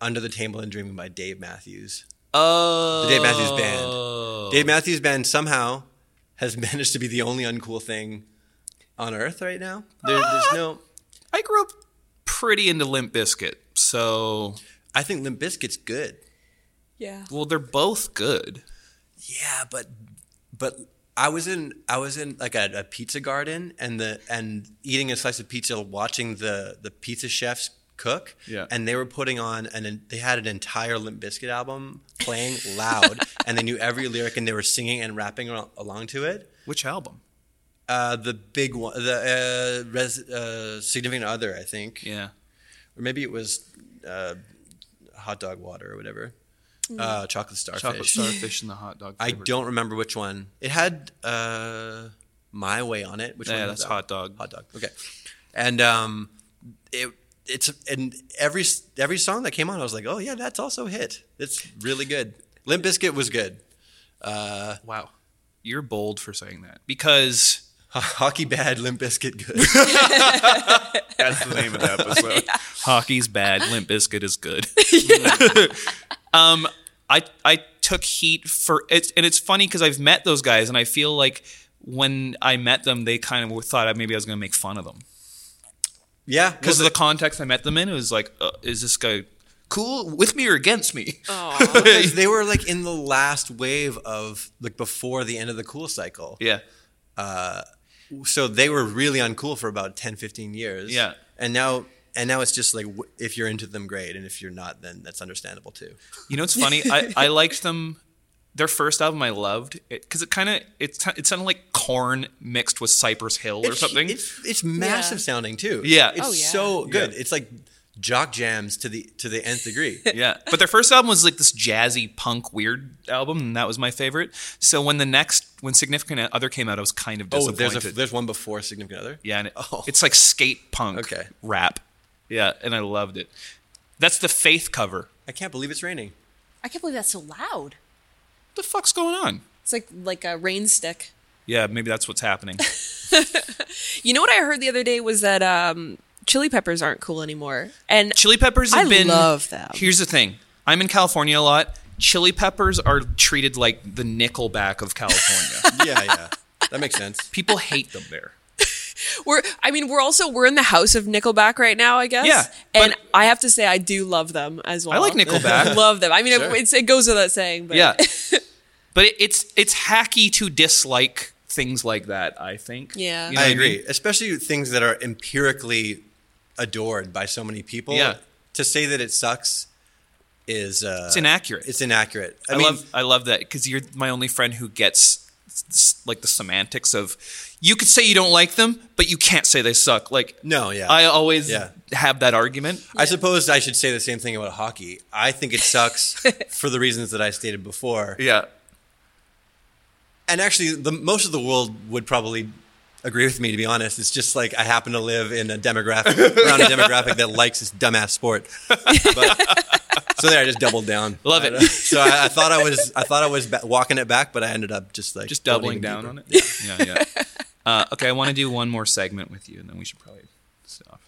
Under the Table and Dreaming by Dave Matthews. Oh, The Dave Matthews Band. Dave Matthews Band somehow has managed to be the only uncool thing on earth right now. There, there's no. I grew up pretty into Limp Bizkit, so I think Limp Bizkit's good. Yeah. well, they're both good. Yeah, but but I was in I was in like a, a pizza garden and the and eating a slice of pizza, watching the the pizza chefs cook. Yeah. and they were putting on and they had an entire Limp Bizkit album playing loud, and they knew every lyric and they were singing and rapping along to it. Which album? Uh, the big one, the uh, res, uh, significant other, I think, Yeah, or maybe it was uh, hot dog water or whatever. Uh, chocolate starfish. Chocolate Starfish and the Hot Dog. I don't remember which one. It had uh, My Way on it. Which Yeah, one? was that's that? Hot Dog. Hot dog. Okay. And um, it it's and every every song that came on, I was like, oh yeah, that's also a hit. It's really good. Limp Bizkit was good. Uh, Wow, you're bold for saying that because hockey bad, Limp Bizkit good. that's the name of the episode. Hockey's bad. Limp Bizkit is good. um, I I took heat for it, and it's funny because I've met those guys and I feel like when I met them, they kind of thought maybe I was going to make fun of them yeah, because well, of the context I met them in. It was like, uh, is this guy cool with me or against me? they were like in the last wave of like before the end of the cool cycle. yeah, so they were really uncool for about 10 15 years Yeah. and now and now it's just like if you're into them great and if you're not then that's understandable too You know, it's funny. I, I liked them. Their first album, I loved because it, kind of it, it sounded like Korn mixed with Cypress Hill or it's, something. it's, it's massive Yeah. sounding too Yeah. it's Oh, yeah. so good Yeah. it's like jock jams to the to the nth degree yeah, but their first album was like this jazzy punk weird album, and that was my favorite. So when the next when Significant Other came out, I was kind of disappointed. oh disappointed. there's a there's one before significant other yeah, and it, Oh. it's like skate punk Okay. rap. Yeah, and I loved it. That's the Faith cover. i can't believe it's raining I can't believe that's so loud. What the fuck's going on? It's like like a rain stick. Yeah, maybe that's what's happening. You know what I heard the other day was that um, chili peppers aren't cool anymore. And Chili peppers have I been. love them. Here's the thing: I'm in California a lot. Chili peppers are treated like the Nickelback of California. yeah yeah that makes sense People hate them there. we're I mean we're also we're in the house of Nickelback right now, I guess. Yeah, And I have to say I do love them as well. I like Nickelback. I love them. I mean Sure. it, it's, it goes without saying, but Yeah, but it, it's it's hacky to dislike things like that. I think. Yeah. You know i what agree mean? especially things that are empirically adored by so many people Yeah. to say that it sucks is uh It's inaccurate. it's inaccurate I, love I love that because you're my only friend who gets like the semantics of you could say you don't like them, but you can't say they suck. Like No, yeah. I always Yeah. have that argument. I suppose I should say the same thing about hockey. I think it sucks for the reasons that I stated before. Yeah. And actually, the most of the world would probably agree with me. To be honest, it's just like I happen to live in a demographic around a demographic that likes this dumbass sport. But, so there, I just doubled down. Love it. So I, I thought I was, I thought I was ba- walking it back, but I ended up just like Just doubling down deeper. on it. Yeah, yeah. Uh, okay, I want to do one more segment with you, and then we should probably stop.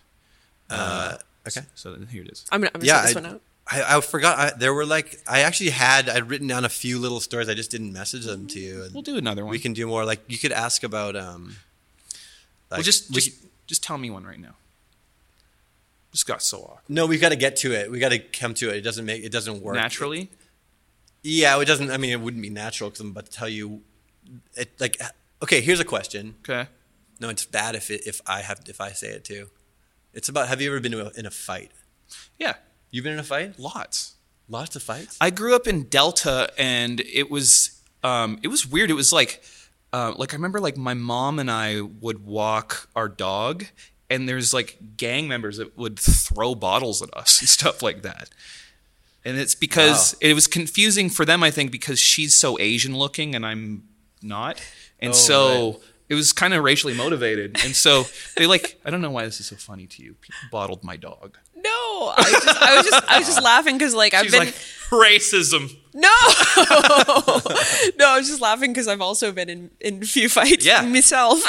Uh, okay. So here it is. I'm gonna, I'm gonna Yeah, set this I, one out. I, I forgot. I, there were like I actually had I'd written down a few little stories. I just didn't message them to you. And We'll do another one. we can do more. Like you could ask about. um like, well, just just could- just tell me one right now. Just got so awkward. no, we've got to get to it. We got to come to it. It doesn't make it doesn't work Naturally, Yeah, it doesn't. I mean, it wouldn't be natural because I'm about to tell you. It like okay. Here's a question. okay. No, it's bad if it, if I have if I say it too. It's about. Have you ever been in a fight? Yeah, You've been in a fight? lots. Lots of fights. I grew up in Delta, and it was um, it was weird. It was like uh, like I remember like my mom and I would walk our dog, and there's like gang members that would throw bottles at us and stuff like that. And it's because Wow. it was confusing for them, I think, because she's so Asian looking and I'm not, and Oh, so. right. It was kind of racially motivated, and so they like. I don't know why this is so funny to you. People bottled my dog. No, I was just, I was just, I was just laughing because like I've She's been like racism. no, no, I was just laughing because I've also been in in a few fights Yeah. myself.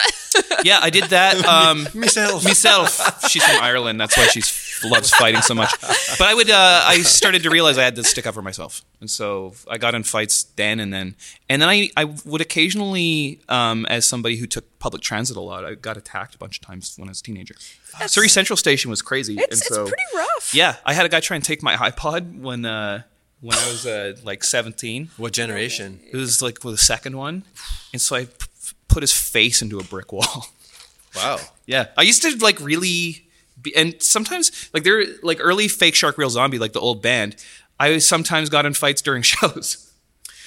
Yeah, I did that. Um, Myself. myself. She's from Ireland. That's why she loves fighting so much. But I would. Uh, I started to realize I had to stick up for myself, and so I got in fights then and then. And then I, I would occasionally, um, as somebody who took public transit a lot, I got attacked a bunch of times when I was a teenager. Surrey Central Station was crazy, it's and so it's pretty rough. yeah, I had a guy try and take my iPod when uh, when I was uh, like seventeen. What generation? It was like with the second one, and so I p- p- put his face into a brick wall. Wow. Yeah, I used to like really, be, and sometimes like they're like early fake Shark Real Zombie, like the old band. I sometimes got in fights during shows.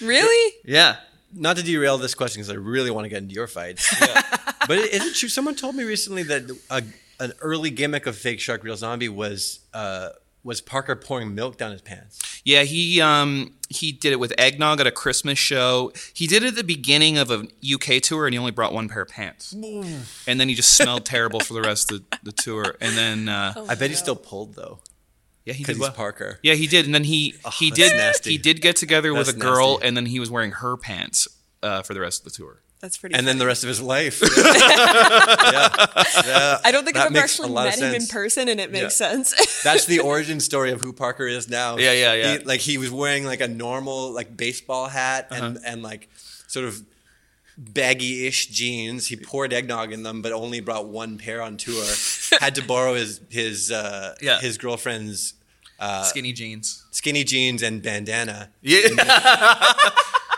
Really? Yeah, Not to derail this question because I really want to get into your fights. but is it true? Someone told me recently that a, an early gimmick of fake Shark Real Zombie was uh, was Parker pouring milk down his pants. yeah. He um he did it with eggnog at a Christmas show. He did it at the beginning of a UK tour, and he only brought one pair of pants. And then he just smelled terrible for the rest of the, the tour. And then uh, Oh, I bet he still pulled though yeah, he did he's well. Parker. Yeah, he did, and then he he did nasty. he did get together with a That's girl, nasty. and then he was wearing her pants uh, for the rest of the tour. That's pretty. And then the rest of his life. yeah. Yeah. I don't think That I've ever actually of met him in person, and it makes Yeah. sense. That's the origin story of who Parker is now. Yeah, yeah, yeah. He, like he was wearing like a normal like baseball hat Uh-huh. and and like sort of baggy-ish jeans. He poured eggnog in them, but only brought one pair on tour. Had to borrow his his uh, Yeah. his girlfriend's Skinny jeans. skinny jeans and bandana, Yeah,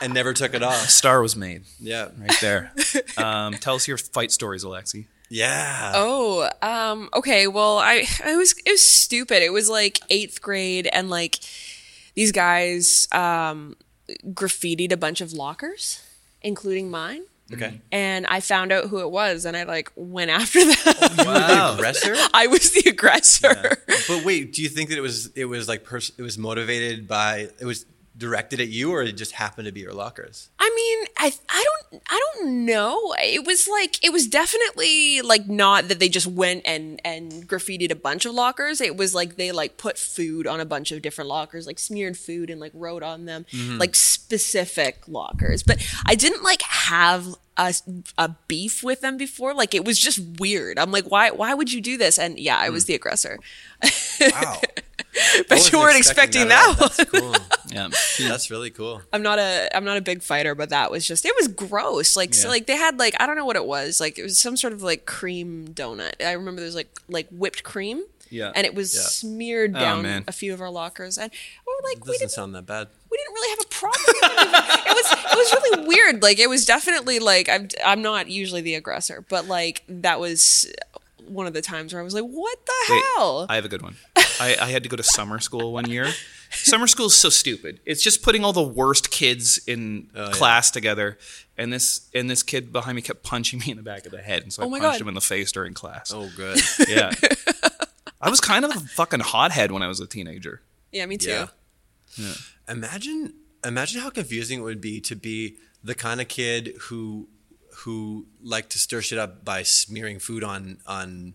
and never took it off. star was made Yeah, right there. Um, tell us your fight stories, Alexi. yeah. Oh, um, okay. Well, I, I was, it was stupid. It was like eighth grade, and like these guys um, graffitied a bunch of lockers, including mine. Okay. And I found out who it was, and I like went after them. Oh, the aggressor. I was the aggressor. But wait, do you think that it was it was like pers- it was motivated by it was directed at you, or it just happened to be your lockers? I mean, I I don't I don't know. It was like it was definitely like not that they just went and and graffitied a bunch of lockers. It was like they like put food on a bunch of different lockers, like smeared food and like wrote on them mm-hmm. like specific lockers. But I didn't like have a, a beef with them before. Like it was just weird. I'm like, why why would you do this? And yeah, I was mm. the aggressor. Wow. Bet you weren't expecting that. Oh, at all. That's cool. Yeah, That's really cool. I'm not a I'm not a big fighter, but that was just it was gross. Like so like they had like I don't know what it was. Like it was some sort of like cream donut. I remember there was like like whipped cream. Yeah. And it was Yeah. smeared Oh, down man. a few of our lockers. And we were like we Doesn't didn't sound that bad. we didn't really have a problem. it. it was it was really weird. Like it was definitely like I'm I'm not usually the aggressor, but like that was one of the times where I was like, what the Wait, hell? I have a good one. I, I had to go to summer school one year. Summer school is so stupid. It's just putting all the worst kids in Oh, class together, and this and this kid behind me kept punching me in the back of the head, and so I Oh my punched God. him in the face during class. Oh, good. Yeah, I was kind of a fucking hothead when I was a teenager. Yeah, me too. Yeah. Imagine, imagine how confusing it would be to be the kind of kid who, who liked to stir shit up by smearing food on on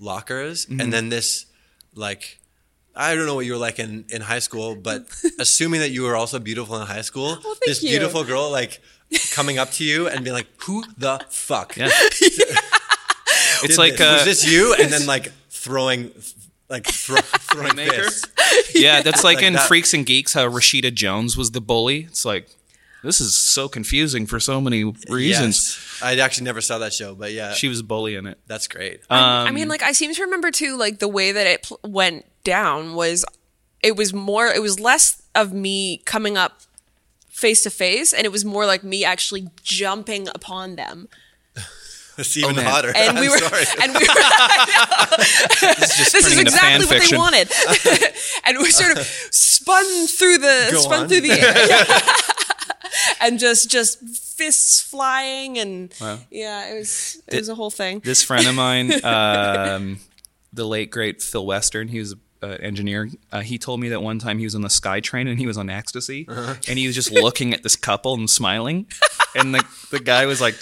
lockers, Mm-hmm. and then this, like, I don't know what you were like in in high school, but assuming that you were also beautiful in high school, thank this you. beautiful girl like coming up to you and being like, "Who the fuck?" Yeah, it's did like this? uh, was this you? And then like throwing, like throw, throwing Maker? fists. yeah, that's like, Like in that. Freaks and Geeks how Rashida Jones was the bully. It's like this is so confusing for so many reasons. Yes. I actually never saw that show, but yeah, She was a bully in it. that's great. I um, mean, like I seem to remember too, like the way that it pl- went down was, it was more, it was less of me coming up face to face, and it was more like me actually jumping upon them. It's even oh, man. hotter. And we I'm were, sorry. and we were. This is just this is turning into fan exactly what they wanted, and we sort of spun through the Go spun on. through the air, and just just fists flying, and yeah, it was it was a whole thing. This friend of mine, um, the late great Phil Western, he was an engineer. Uh, he told me that one time he was on the SkyTrain and he was on ecstasy, Uh-huh. and he was just looking at this couple and smiling, and the the guy was like.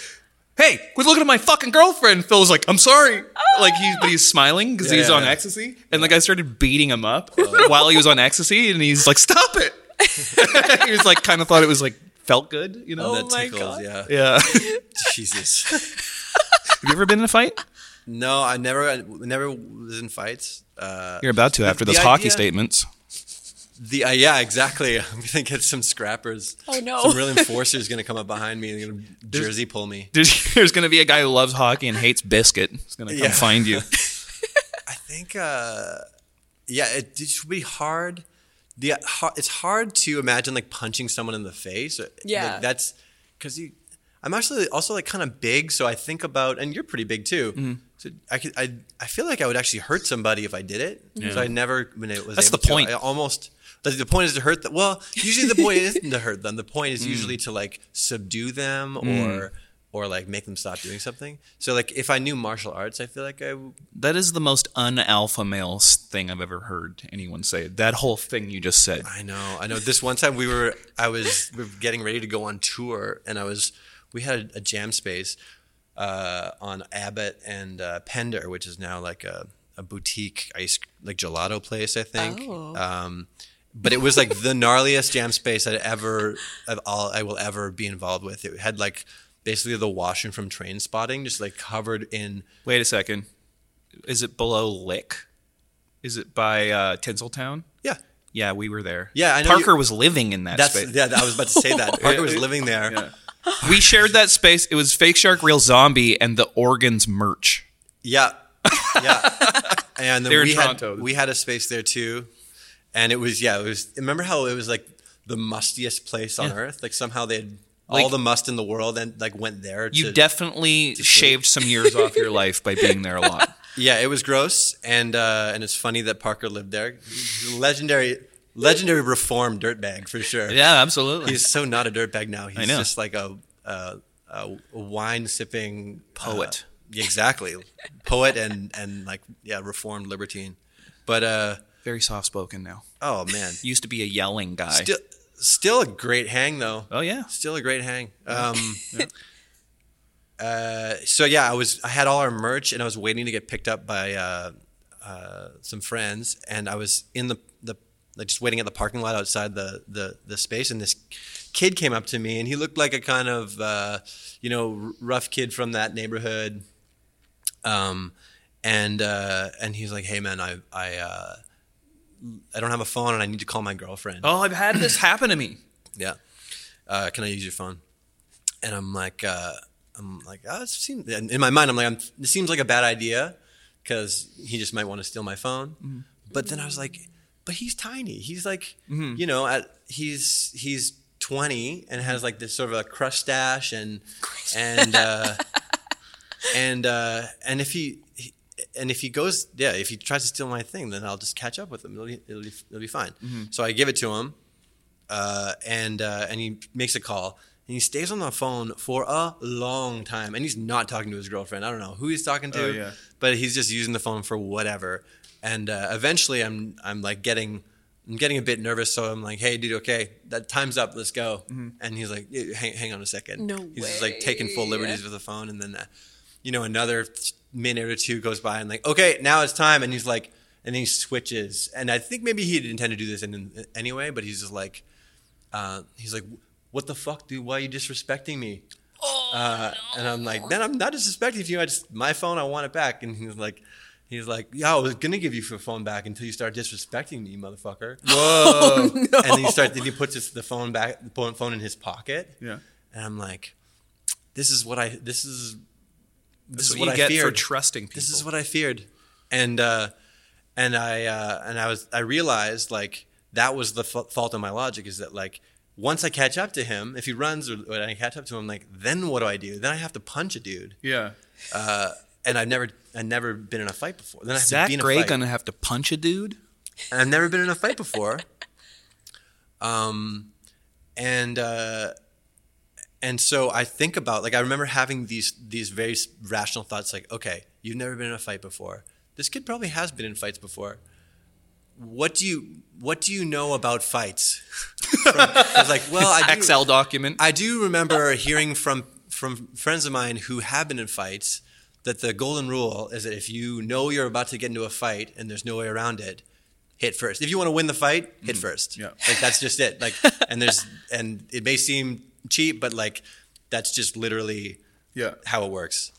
Hey, quit looking at my fucking girlfriend. Phil was like, I'm sorry. Like he's but he's smiling because Yeah, he's yeah, on yeah. ecstasy. And the guy started beating him up while he was on ecstasy and he's like, Stop it. he was like kind of thought it was like felt good, you know? Oh that my tickles, God. yeah. Yeah. Jesus. Have you ever been in a fight? No, I never, I never was in fights. Uh, You're about to after the those hockey statements. the uh, yeah, exactly. I'm gonna get some scrappers. Oh, no. Some real enforcers gonna come up behind me and gonna jersey pull me. There's, there's going to be a guy who loves hockey and hates Bizkit. He's going to come Yeah. find you. I think, uh, yeah, it, it should be hard. The it's hard to imagine like punching someone in the face. Yeah. Like, that's because you. I'm actually also like kind of big, so I think about, and you're pretty big too. Mm-hmm. So I could, I, I feel like I would actually hurt somebody if I did it. So I never been able, was That's able the to. point. I almost. The, the point is to hurt them. Well, usually the point isn't to hurt them. The point Mm. is usually to like subdue them or or like make them stop doing something. So like if I knew martial arts, I feel like I w- That is the most un-alpha male thing I've ever heard anyone say. That whole thing you just said. I know, I know. This one time we were, I was, we were getting ready to go on tour, and I was, we had a, jam space uh, on Abbott and uh, Pender, which is now like a, a boutique ice, like gelato place, I think. Oh. Um, but it was like the gnarliest jam space I'd ever, of all I will ever be involved with. It had like basically the washroom from Trainspotting, just like covered in. Wait a second. Is it below Lick? Is it by uh, Tinseltown? Yeah, Yeah, we were there. Yeah, I know Parker you- was living in that that's space. yeah. I was about to say that Parker was living there. Yeah. We shared that space. It was Fake Shark, Real Zombie, and the Organs merch. Yeah, yeah. And then we had Toronto. we had a space there too, and it was yeah. It was remember how it was like the mustiest place on Yeah. earth. Like somehow they had Like- all the must in the world and like went there. You to, definitely shaved some years off your life by being there a lot. yeah. It was gross, and uh, and it's funny that Parker lived there. Legendary, legendary reformed dirtbag for sure. Yeah, absolutely. He's so not a dirtbag now. He's I know. just like a, a, a wine sipping Poet. uh, exactly, poet and and like yeah, reformed libertine. But uh, Very soft spoken now. oh man, Used to be a yelling guy. still still a great hang though. oh yeah. Still a great hang. Um, uh, so yeah, I was I had all our merch and I was waiting to get picked up by uh, uh, some friends, and I was in the the like just waiting at the parking lot outside the the the space, and this kid came up to me, and he looked like a kind of uh, you know rough kid from that neighborhood. Um, and uh, and he's like, "Hey man, I I uh, I don't have a phone, and I need to call my girlfriend." Oh, I've had this happen to me. Yeah. Uh, can I use your phone? And I'm like, uh, I'm like, oh, it seems. In my mind, I'm like, I'm, this seems like a bad idea because he just might want to steal my phone. But then I was like, but he's tiny. He's like, you know, at, he's he's 20 and has like this sort of a crush stash and and uh, and uh, and if he and if he goes, yeah, if he tries to steal my thing, then I'll just catch up with him. It'll be, it'll be, it'll be fine. So I give it to him, uh, and uh, and he makes a call. And he stays on the phone for a long time, and he's not talking to his girlfriend. I don't know who he's talking to, Oh, yeah. but he's just using the phone for whatever. And uh, eventually, I'm I'm like getting I'm getting a bit nervous, so I'm like, "Hey, dude, okay, that time's up. Let's go." And he's like, "Hang, hang on a second. No He's just like taking full way. liberties with the phone, and then uh, you know another minute or two goes by, and like, "Okay, now it's time." And he's like, and he switches, and I think maybe he didn't intend to do this in, in, anyway, but he's just like, uh, he's like, "What the fuck, dude? Why are you disrespecting me?" uh, And I'm like, man, I'm not disrespecting you. I just my phone, I want it back. And he's like, he's like, yeah, I was gonna give you your phone back until you start disrespecting me, motherfucker. Whoa. And then he starts, then he puts his, the phone back, the phone in his pocket. Yeah. And I'm like, this is what I, this is, this That's is what what I get for feared. trusting people. This is what I feared, and uh, and I uh, and I was I realized like that was the f- fault of my logic is that like once I catch up to him, if he runs or when I catch up to him, like then what do I do? Then I have to punch a dude, Yeah. uh, and I've never I've never been in a fight before. Then I have Is to Zach be in a Gray fight. gonna have to punch a dude? and I've never been in a fight before. Um, and uh, and so I think about like I remember having these these very rational thoughts like, okay, you've never been in a fight before. This kid probably has been in fights before. What do you what do you know about fights? From, I was like, well, I do, Excel document. I do remember hearing from from friends of mine who have been in fights that the golden rule is that if you know you're about to get into a fight and there's no way around it, hit first. If you want to win the fight, hit mm-hmm. first. yeah. Like that's just it. Like and there's and it may seem cheap, but like that's just literally yeah. how it works.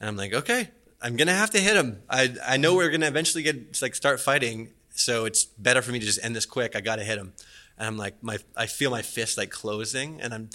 And I'm like, okay, I'm gonna have to hit him. I I know we're gonna eventually get like start fighting, so it's better for me to just end this quick. I gotta hit him. And I'm like, my I feel my fist like closing, and I'm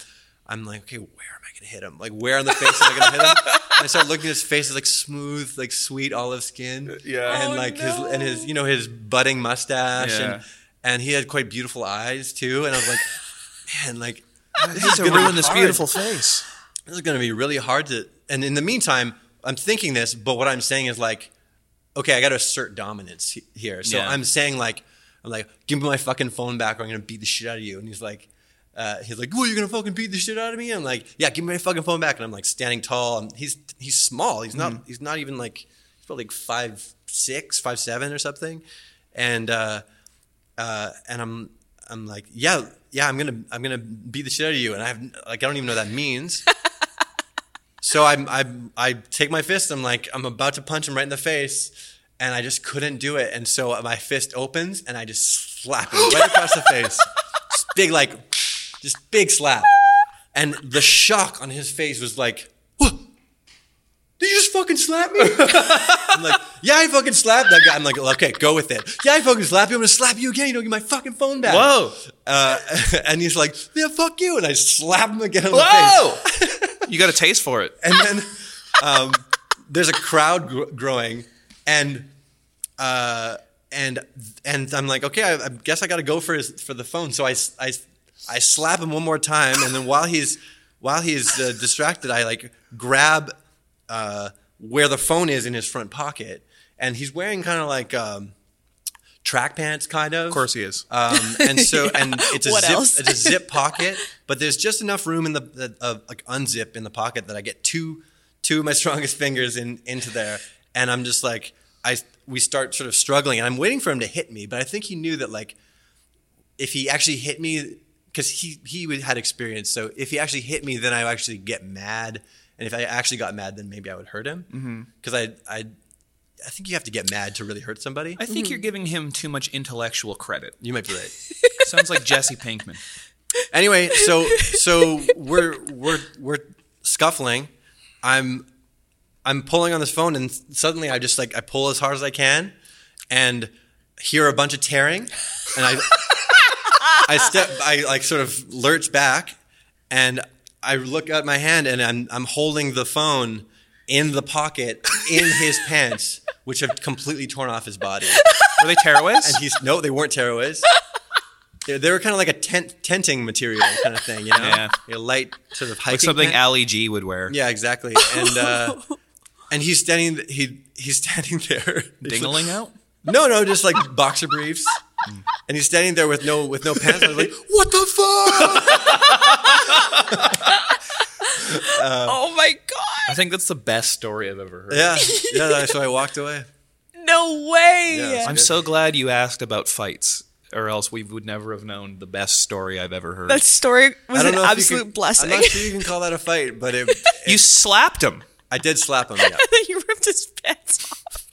I'm like, okay, where am I gonna hit him? Like, where on the face am I gonna hit him? And I start looking at his face, it's like smooth, like sweet olive skin, uh, Yeah. and Oh, like his and his you know his budding mustache, Yeah. and and he had quite beautiful eyes too. And I was like, man, like this is to gonna ruin this hard beautiful face. this is going to be really hard to and in the meantime i'm thinking this but what i'm saying is like okay i got to assert dominance he- here so Yeah. i'm saying like i'm like give me my fucking phone back or i'm going to beat the shit out of you and he's like uh, he's like, "Well, you're gonna fucking beat the shit out of me." I'm like, "Yeah, give me my fucking phone back." And I'm like standing tall. And he's he's small. He's not he's not even like he's probably like five six, five seven or something. And uh, uh, and I'm I'm like, yeah, yeah, I'm gonna I'm gonna beat the shit out of you, and I have like I don't even know what that means. so I I I take my fist. I'm like I'm about to punch him right in the face, and I just couldn't do it. And so my fist opens, and I just slap him right across the face. Just big like, just big slap, and the shock on his face was like. "What? Did you just fucking slap me? I'm like, yeah, I fucking slapped that guy. I'm like, okay, go with it. Yeah, I fucking slapped you. I'm gonna slap you again. You don't get my fucking phone back. Whoa. Uh, and he's like, yeah, fuck you. And I slap him again on the Whoa! you got a taste for it. And then um, there's a crowd gr- growing, and uh, and and I'm like, okay, I, I guess I got to go for his for the phone. So I, I I slap him one more time, and then while he's while he's uh, distracted, I like grab uh, where the phone is in his front pocket, and he's wearing kind of like um, track pants, kind of. Of course he is. Um, and so, and it's a What zip, it's a zip pocket, but there's just enough room in the, the uh, like unzip in the pocket that I get two, two of my strongest fingers in into there, and I'm just like, I we start sort of struggling, and I'm waiting for him to hit me, but I think he knew that like, if he actually hit me, because he he had experience, so if he actually hit me, then I actually get mad, and if I actually got mad, then maybe I would hurt him, mm-hmm. because I I. I think you have to get mad to really hurt somebody. I think mm-hmm. you're giving him too much intellectual credit. You might be right. Sounds like Jesse Pinkman. anyway, so so we're we're we're scuffling. I'm I'm pulling on this phone, and suddenly I just like I pull as hard as I can, and hear a bunch of tearing, and I I step I like sort of lurch back, and I look at my hand, and I'm I'm holding the phone in the pocket in his pants, which have completely torn off his body. Were they tearaways? And he's no, they weren't tearaways. They, they were kind of like a tent, tenting material kind of thing, you know, Yeah. a light sort of hiking like something tent. Ali G would wear. Yeah, exactly. And uh, and he's standing. He he's standing there. Dingling out. No, no, just like boxer briefs. And he's standing there with no with no pants. I was like, "What the fuck?" Um, oh my god! I think that's the best story I've ever heard. Yeah, yeah. So I walked away. No way! Yeah. I'm so glad you asked about fights, or else we would never have known the best story I've ever heard. That story was an know if you absolute could- blessing. I'm not sure you can call that a fight, but it, you slapped him. I did slap him. Yeah, you ripped his pants off.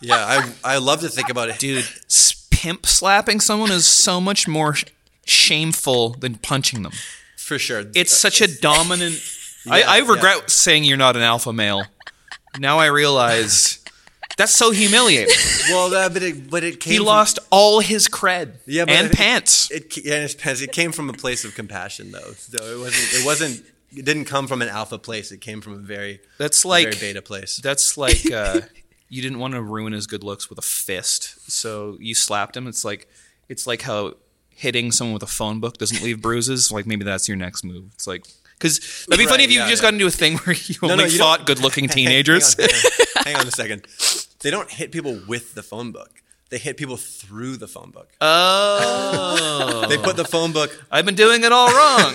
yeah. I I love to think about it, Dude, s- pimp slapping someone is so much more sh- shameful than punching them. for sure. It's such a dominant. I, Yeah, I yeah. regret saying you're not an alpha male. Now I realize that's so humiliating. well, that, but it but it came. He from- lost all his cred Yeah, but and it- pants. It ca- yeah, it depends. It came from a place of compassion, though. So it wasn't. It wasn't. It didn't come from an alpha place. It came from a very That's like very beta place. That's like uh, you didn't want to ruin his good looks with a fist, so you slapped him. It's like it's like how hitting someone with a phone book doesn't leave bruises. Like maybe that's your next move. It's like because it'd be funny Right, if you yeah, just yeah. got into a thing where you no, only you fought good-looking teenagers. hang, on, hang on a second. They don't hit people with the phone book. They hit people through the phone book. oh, They put the phone book. I've been doing it all wrong.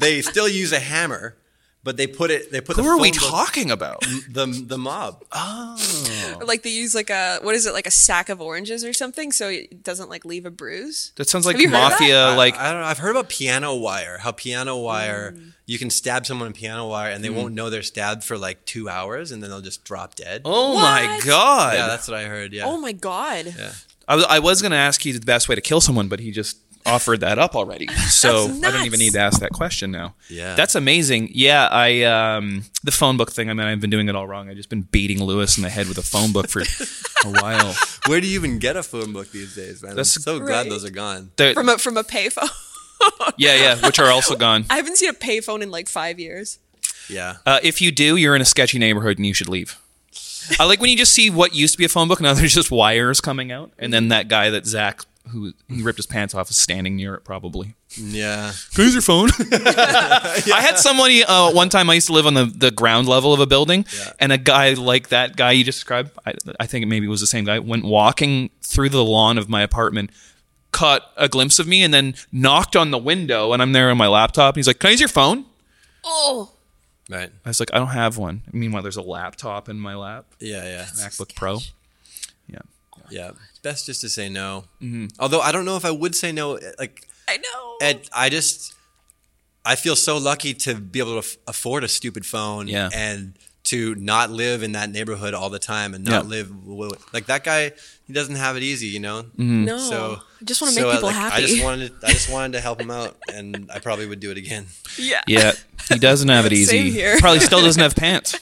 They still use a hammer, but they put it. They put Who the are phone we book- talking about? The the mob. Or like they use like a what is it like a sack of oranges or something so it doesn't like leave a bruise. That sounds like Have you heard of that? mafia. Like I, I don't know. I've heard about piano wire. How piano wire, mm. you can stab someone in piano wire, and they mm. won't know they're stabbed for like two hours, and then they'll just drop dead. oh my god. yeah, that's what I heard. Yeah. Oh my god! yeah. I was, I was going to ask you the best way to kill someone, but he just offered that up already. So I don't even need to ask that question now. Yeah. That's amazing. Yeah, I um the phone book thing, I mean I've been doing it all wrong. I've just been beating Lewis in the head with a phone book for a while. Where do you even get a phone book these days, man? That's- I'm so glad those are gone. They're- From a from a payphone. yeah, yeah, which are also gone. I haven't seen a payphone in like five years. Yeah. Uh, if you do, you're in a sketchy neighborhood and you should leave. I like when you just see what used to be a phone book, now there's just wires coming out, and then that guy that Zach who he ripped his pants off is standing near it probably. Yeah. Can I use your phone? I had somebody uh, one time. I used to live on the, the ground level of a building, Yeah. and a guy like that guy you just described. I, I think maybe was the same guy. Went walking through the lawn of my apartment, caught a glimpse of me, and then knocked on the window. And I'm there on my laptop. And he's like, "Can I use your phone?" Oh, Right. I was like, "I don't have one." Meanwhile, there's a laptop in my lap, Yeah. Yeah. MacBook Pro. Yeah, Yeah. Best just to say no. Mm-hmm. Although I don't know if I would say no. Like, I know. Ed, I just, I feel so lucky to be able to f- afford a stupid phone. Yeah. And to not live in that neighborhood all the time and not Yeah. live like that guy. He doesn't have it easy, you know. no, So I just want to so, make uh, people like, happy. I just wanted, I just wanted to help him out, and I probably would do it again. yeah. yeah. He doesn't have it Same easy. here. Probably still doesn't have pants.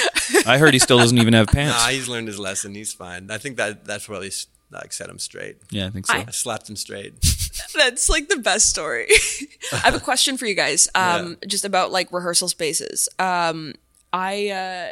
I heard he still doesn't even have pants. Nah, he's learned his lesson. He's fine. I think that that's what at least like set him straight. yeah, I think so. I- I slapped him straight. That's like the best story. I have a question for you guys, um, just about like rehearsal spaces. Um, I uh,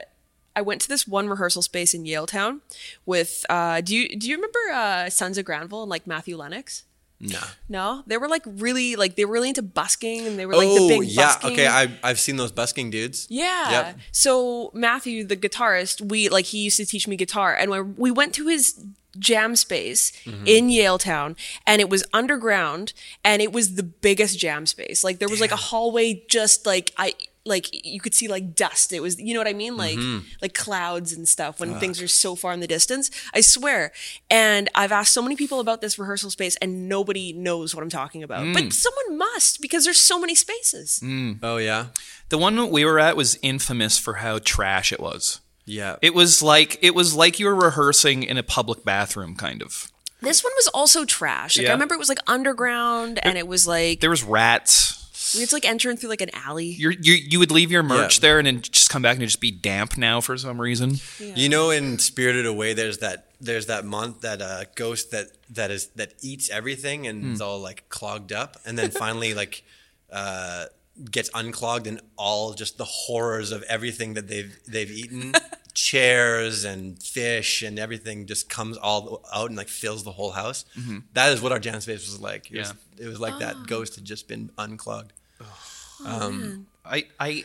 I went to this one rehearsal space in Yaletown with. Uh, do you do you remember uh, Sons of Granville and like Matthew Lennox? Nah. No, they were like really like they were really into busking and they were like the oh big yeah. busking. Okay. I I've seen those busking dudes. Yeah. Yep. So Matthew, the guitarist, we like he used to teach me guitar, and when we went to his jam space Mm-hmm. in Yaletown, and it was underground, and it was the biggest jam space. Like there was like a hallway, just like I like you could see like dust. It was you know what I mean, like Mm-hmm. like clouds and stuff when things are so far in the distance. I swear. And I've asked so many people about this rehearsal space, and nobody knows what I'm talking about. Mm. But someone must because there's so many spaces. Oh yeah. The one that we were at was infamous for how trash it was. Yeah. It was like it was like you were rehearsing in a public bathroom, kind of. This one was also trash. Like Yeah. I remember it was like underground and it was like There was rats. we had to like enter in through like an alley. You're, you you would leave your merch Yeah. there and then just come back and just be damp now for some reason. You know, in Spirited Away, there's that there's that month that uh, ghost that that is that eats everything and it's all like clogged up, and then finally like uh, gets unclogged, and all just the horrors of everything that they've they've eaten, chairs and fish and everything just comes all out and like fills the whole house. Mm-hmm. That is what our jam space was like. It was, it was like that ghost had just been unclogged. Um, I I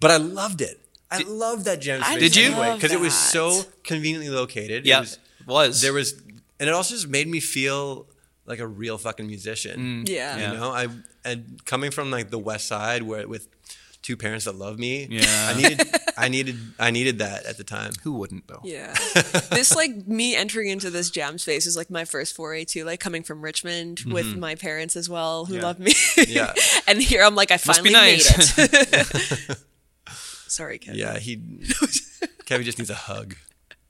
But I loved it. I loved that jam space. Did you? love Because it was so conveniently located. It Yeah, was- was. there was, and it also just made me feel like a real fucking musician. Mm. Yeah. You Yeah. know, I and coming from like the West Side, where with two parents that love me, Yeah. I needed, I needed, I needed that at the time. Who wouldn't though? Yeah. this like me entering into this jam space is like my first foray too, like coming from Richmond mm-hmm. with my parents as well, who Yeah. love me. Yeah. and here I'm like, I Must finally nice. made it. Sorry, Kevin. Yeah, he, Kevin just needs a hug.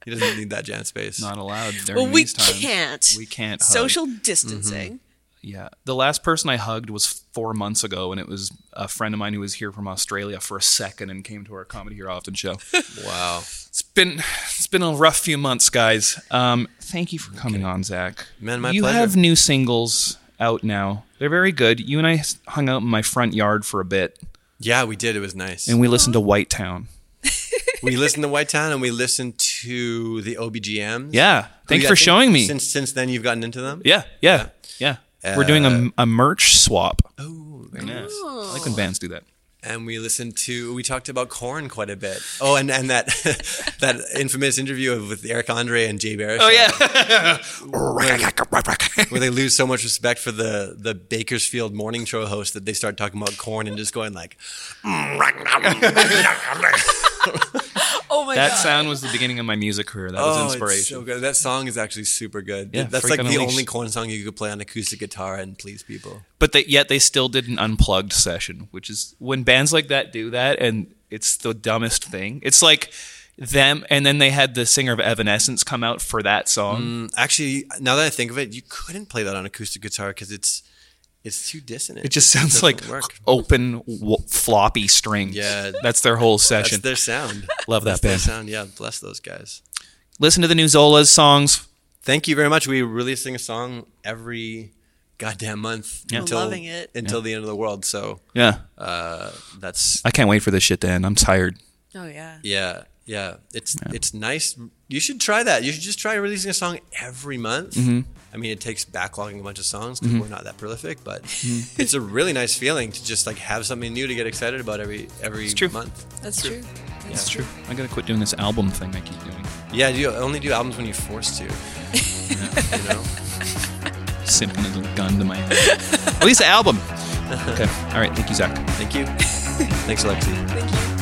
He doesn't need that jam space. Not allowed during Well, we these times. can't. We can't hug. Social distancing. Mm-hmm. Yeah. The last person I hugged was four months ago, and it was a friend of mine who was here from Australia for a second and came to our Comedy Here Often show. Wow. it's been it's been a rough few months, guys. Um, thank you for coming on, Zach. Man, my pleasure. you pleasure. have new singles out now. They're very good. You and I hung out in my front yard for a bit, Yeah, we did. It was nice. and we listened to White Town. we listened to White Town and we listened to the OBGMs. Yeah. Thank you for showing me. Since since then, you've gotten into them. yeah, yeah, yeah. We're doing a, uh, a merch swap. Oh, very Yeah. nice. I like when bands do that. And we listened to. We talked about Korn quite a bit. Oh, and and that that infamous interview of, with Eric Andre and Jay Baruchel. Oh yeah. where they lose so much respect for the the Bakersfield morning show host that they start talking about Korn and just going like, Oh my that god. sound was the beginning of my music career. That was "Oh, inspiration. it's so good." That song is actually super good. Yeah, that's like the only Korn song you could play on acoustic guitar and please people. but they, yet they still did an unplugged session, which is when bands like that do that, and it's the dumbest thing. It's like them, and then they had the singer of Evanescence come out for that song. Mm, Actually, now that I think of it, you couldn't play that on acoustic guitar because it's it's too dissonant. It just sounds doesn't like work. open w- floppy strings. Yeah. that's their whole That's session. their sound. Love that That's their band. sound. Yeah, bless those guys. Listen to the new Zolas songs. Thank you very much. We releasing a song every goddamn month Yeah. until Loving it. until the end of the world. So Yeah, uh, that's I can't wait for this shit to end. I'm tired. Oh yeah. yeah, yeah. It's it's nice. You should try that. You should just try releasing a song every month. Mm-hmm. I mean, it takes backlogging a bunch of songs because we're not that prolific, but mm-hmm. it's a really nice feeling to just like have something new to get excited about every every true. month. That's true. That's true. I gotta quit doing this album thing I keep doing. Yeah, you only do albums when you're forced to. you know. Simping as a gun to my head. Release an album. Okay. All right. Thank you, Zach. Thank you. Thanks, Alexi. Thank you.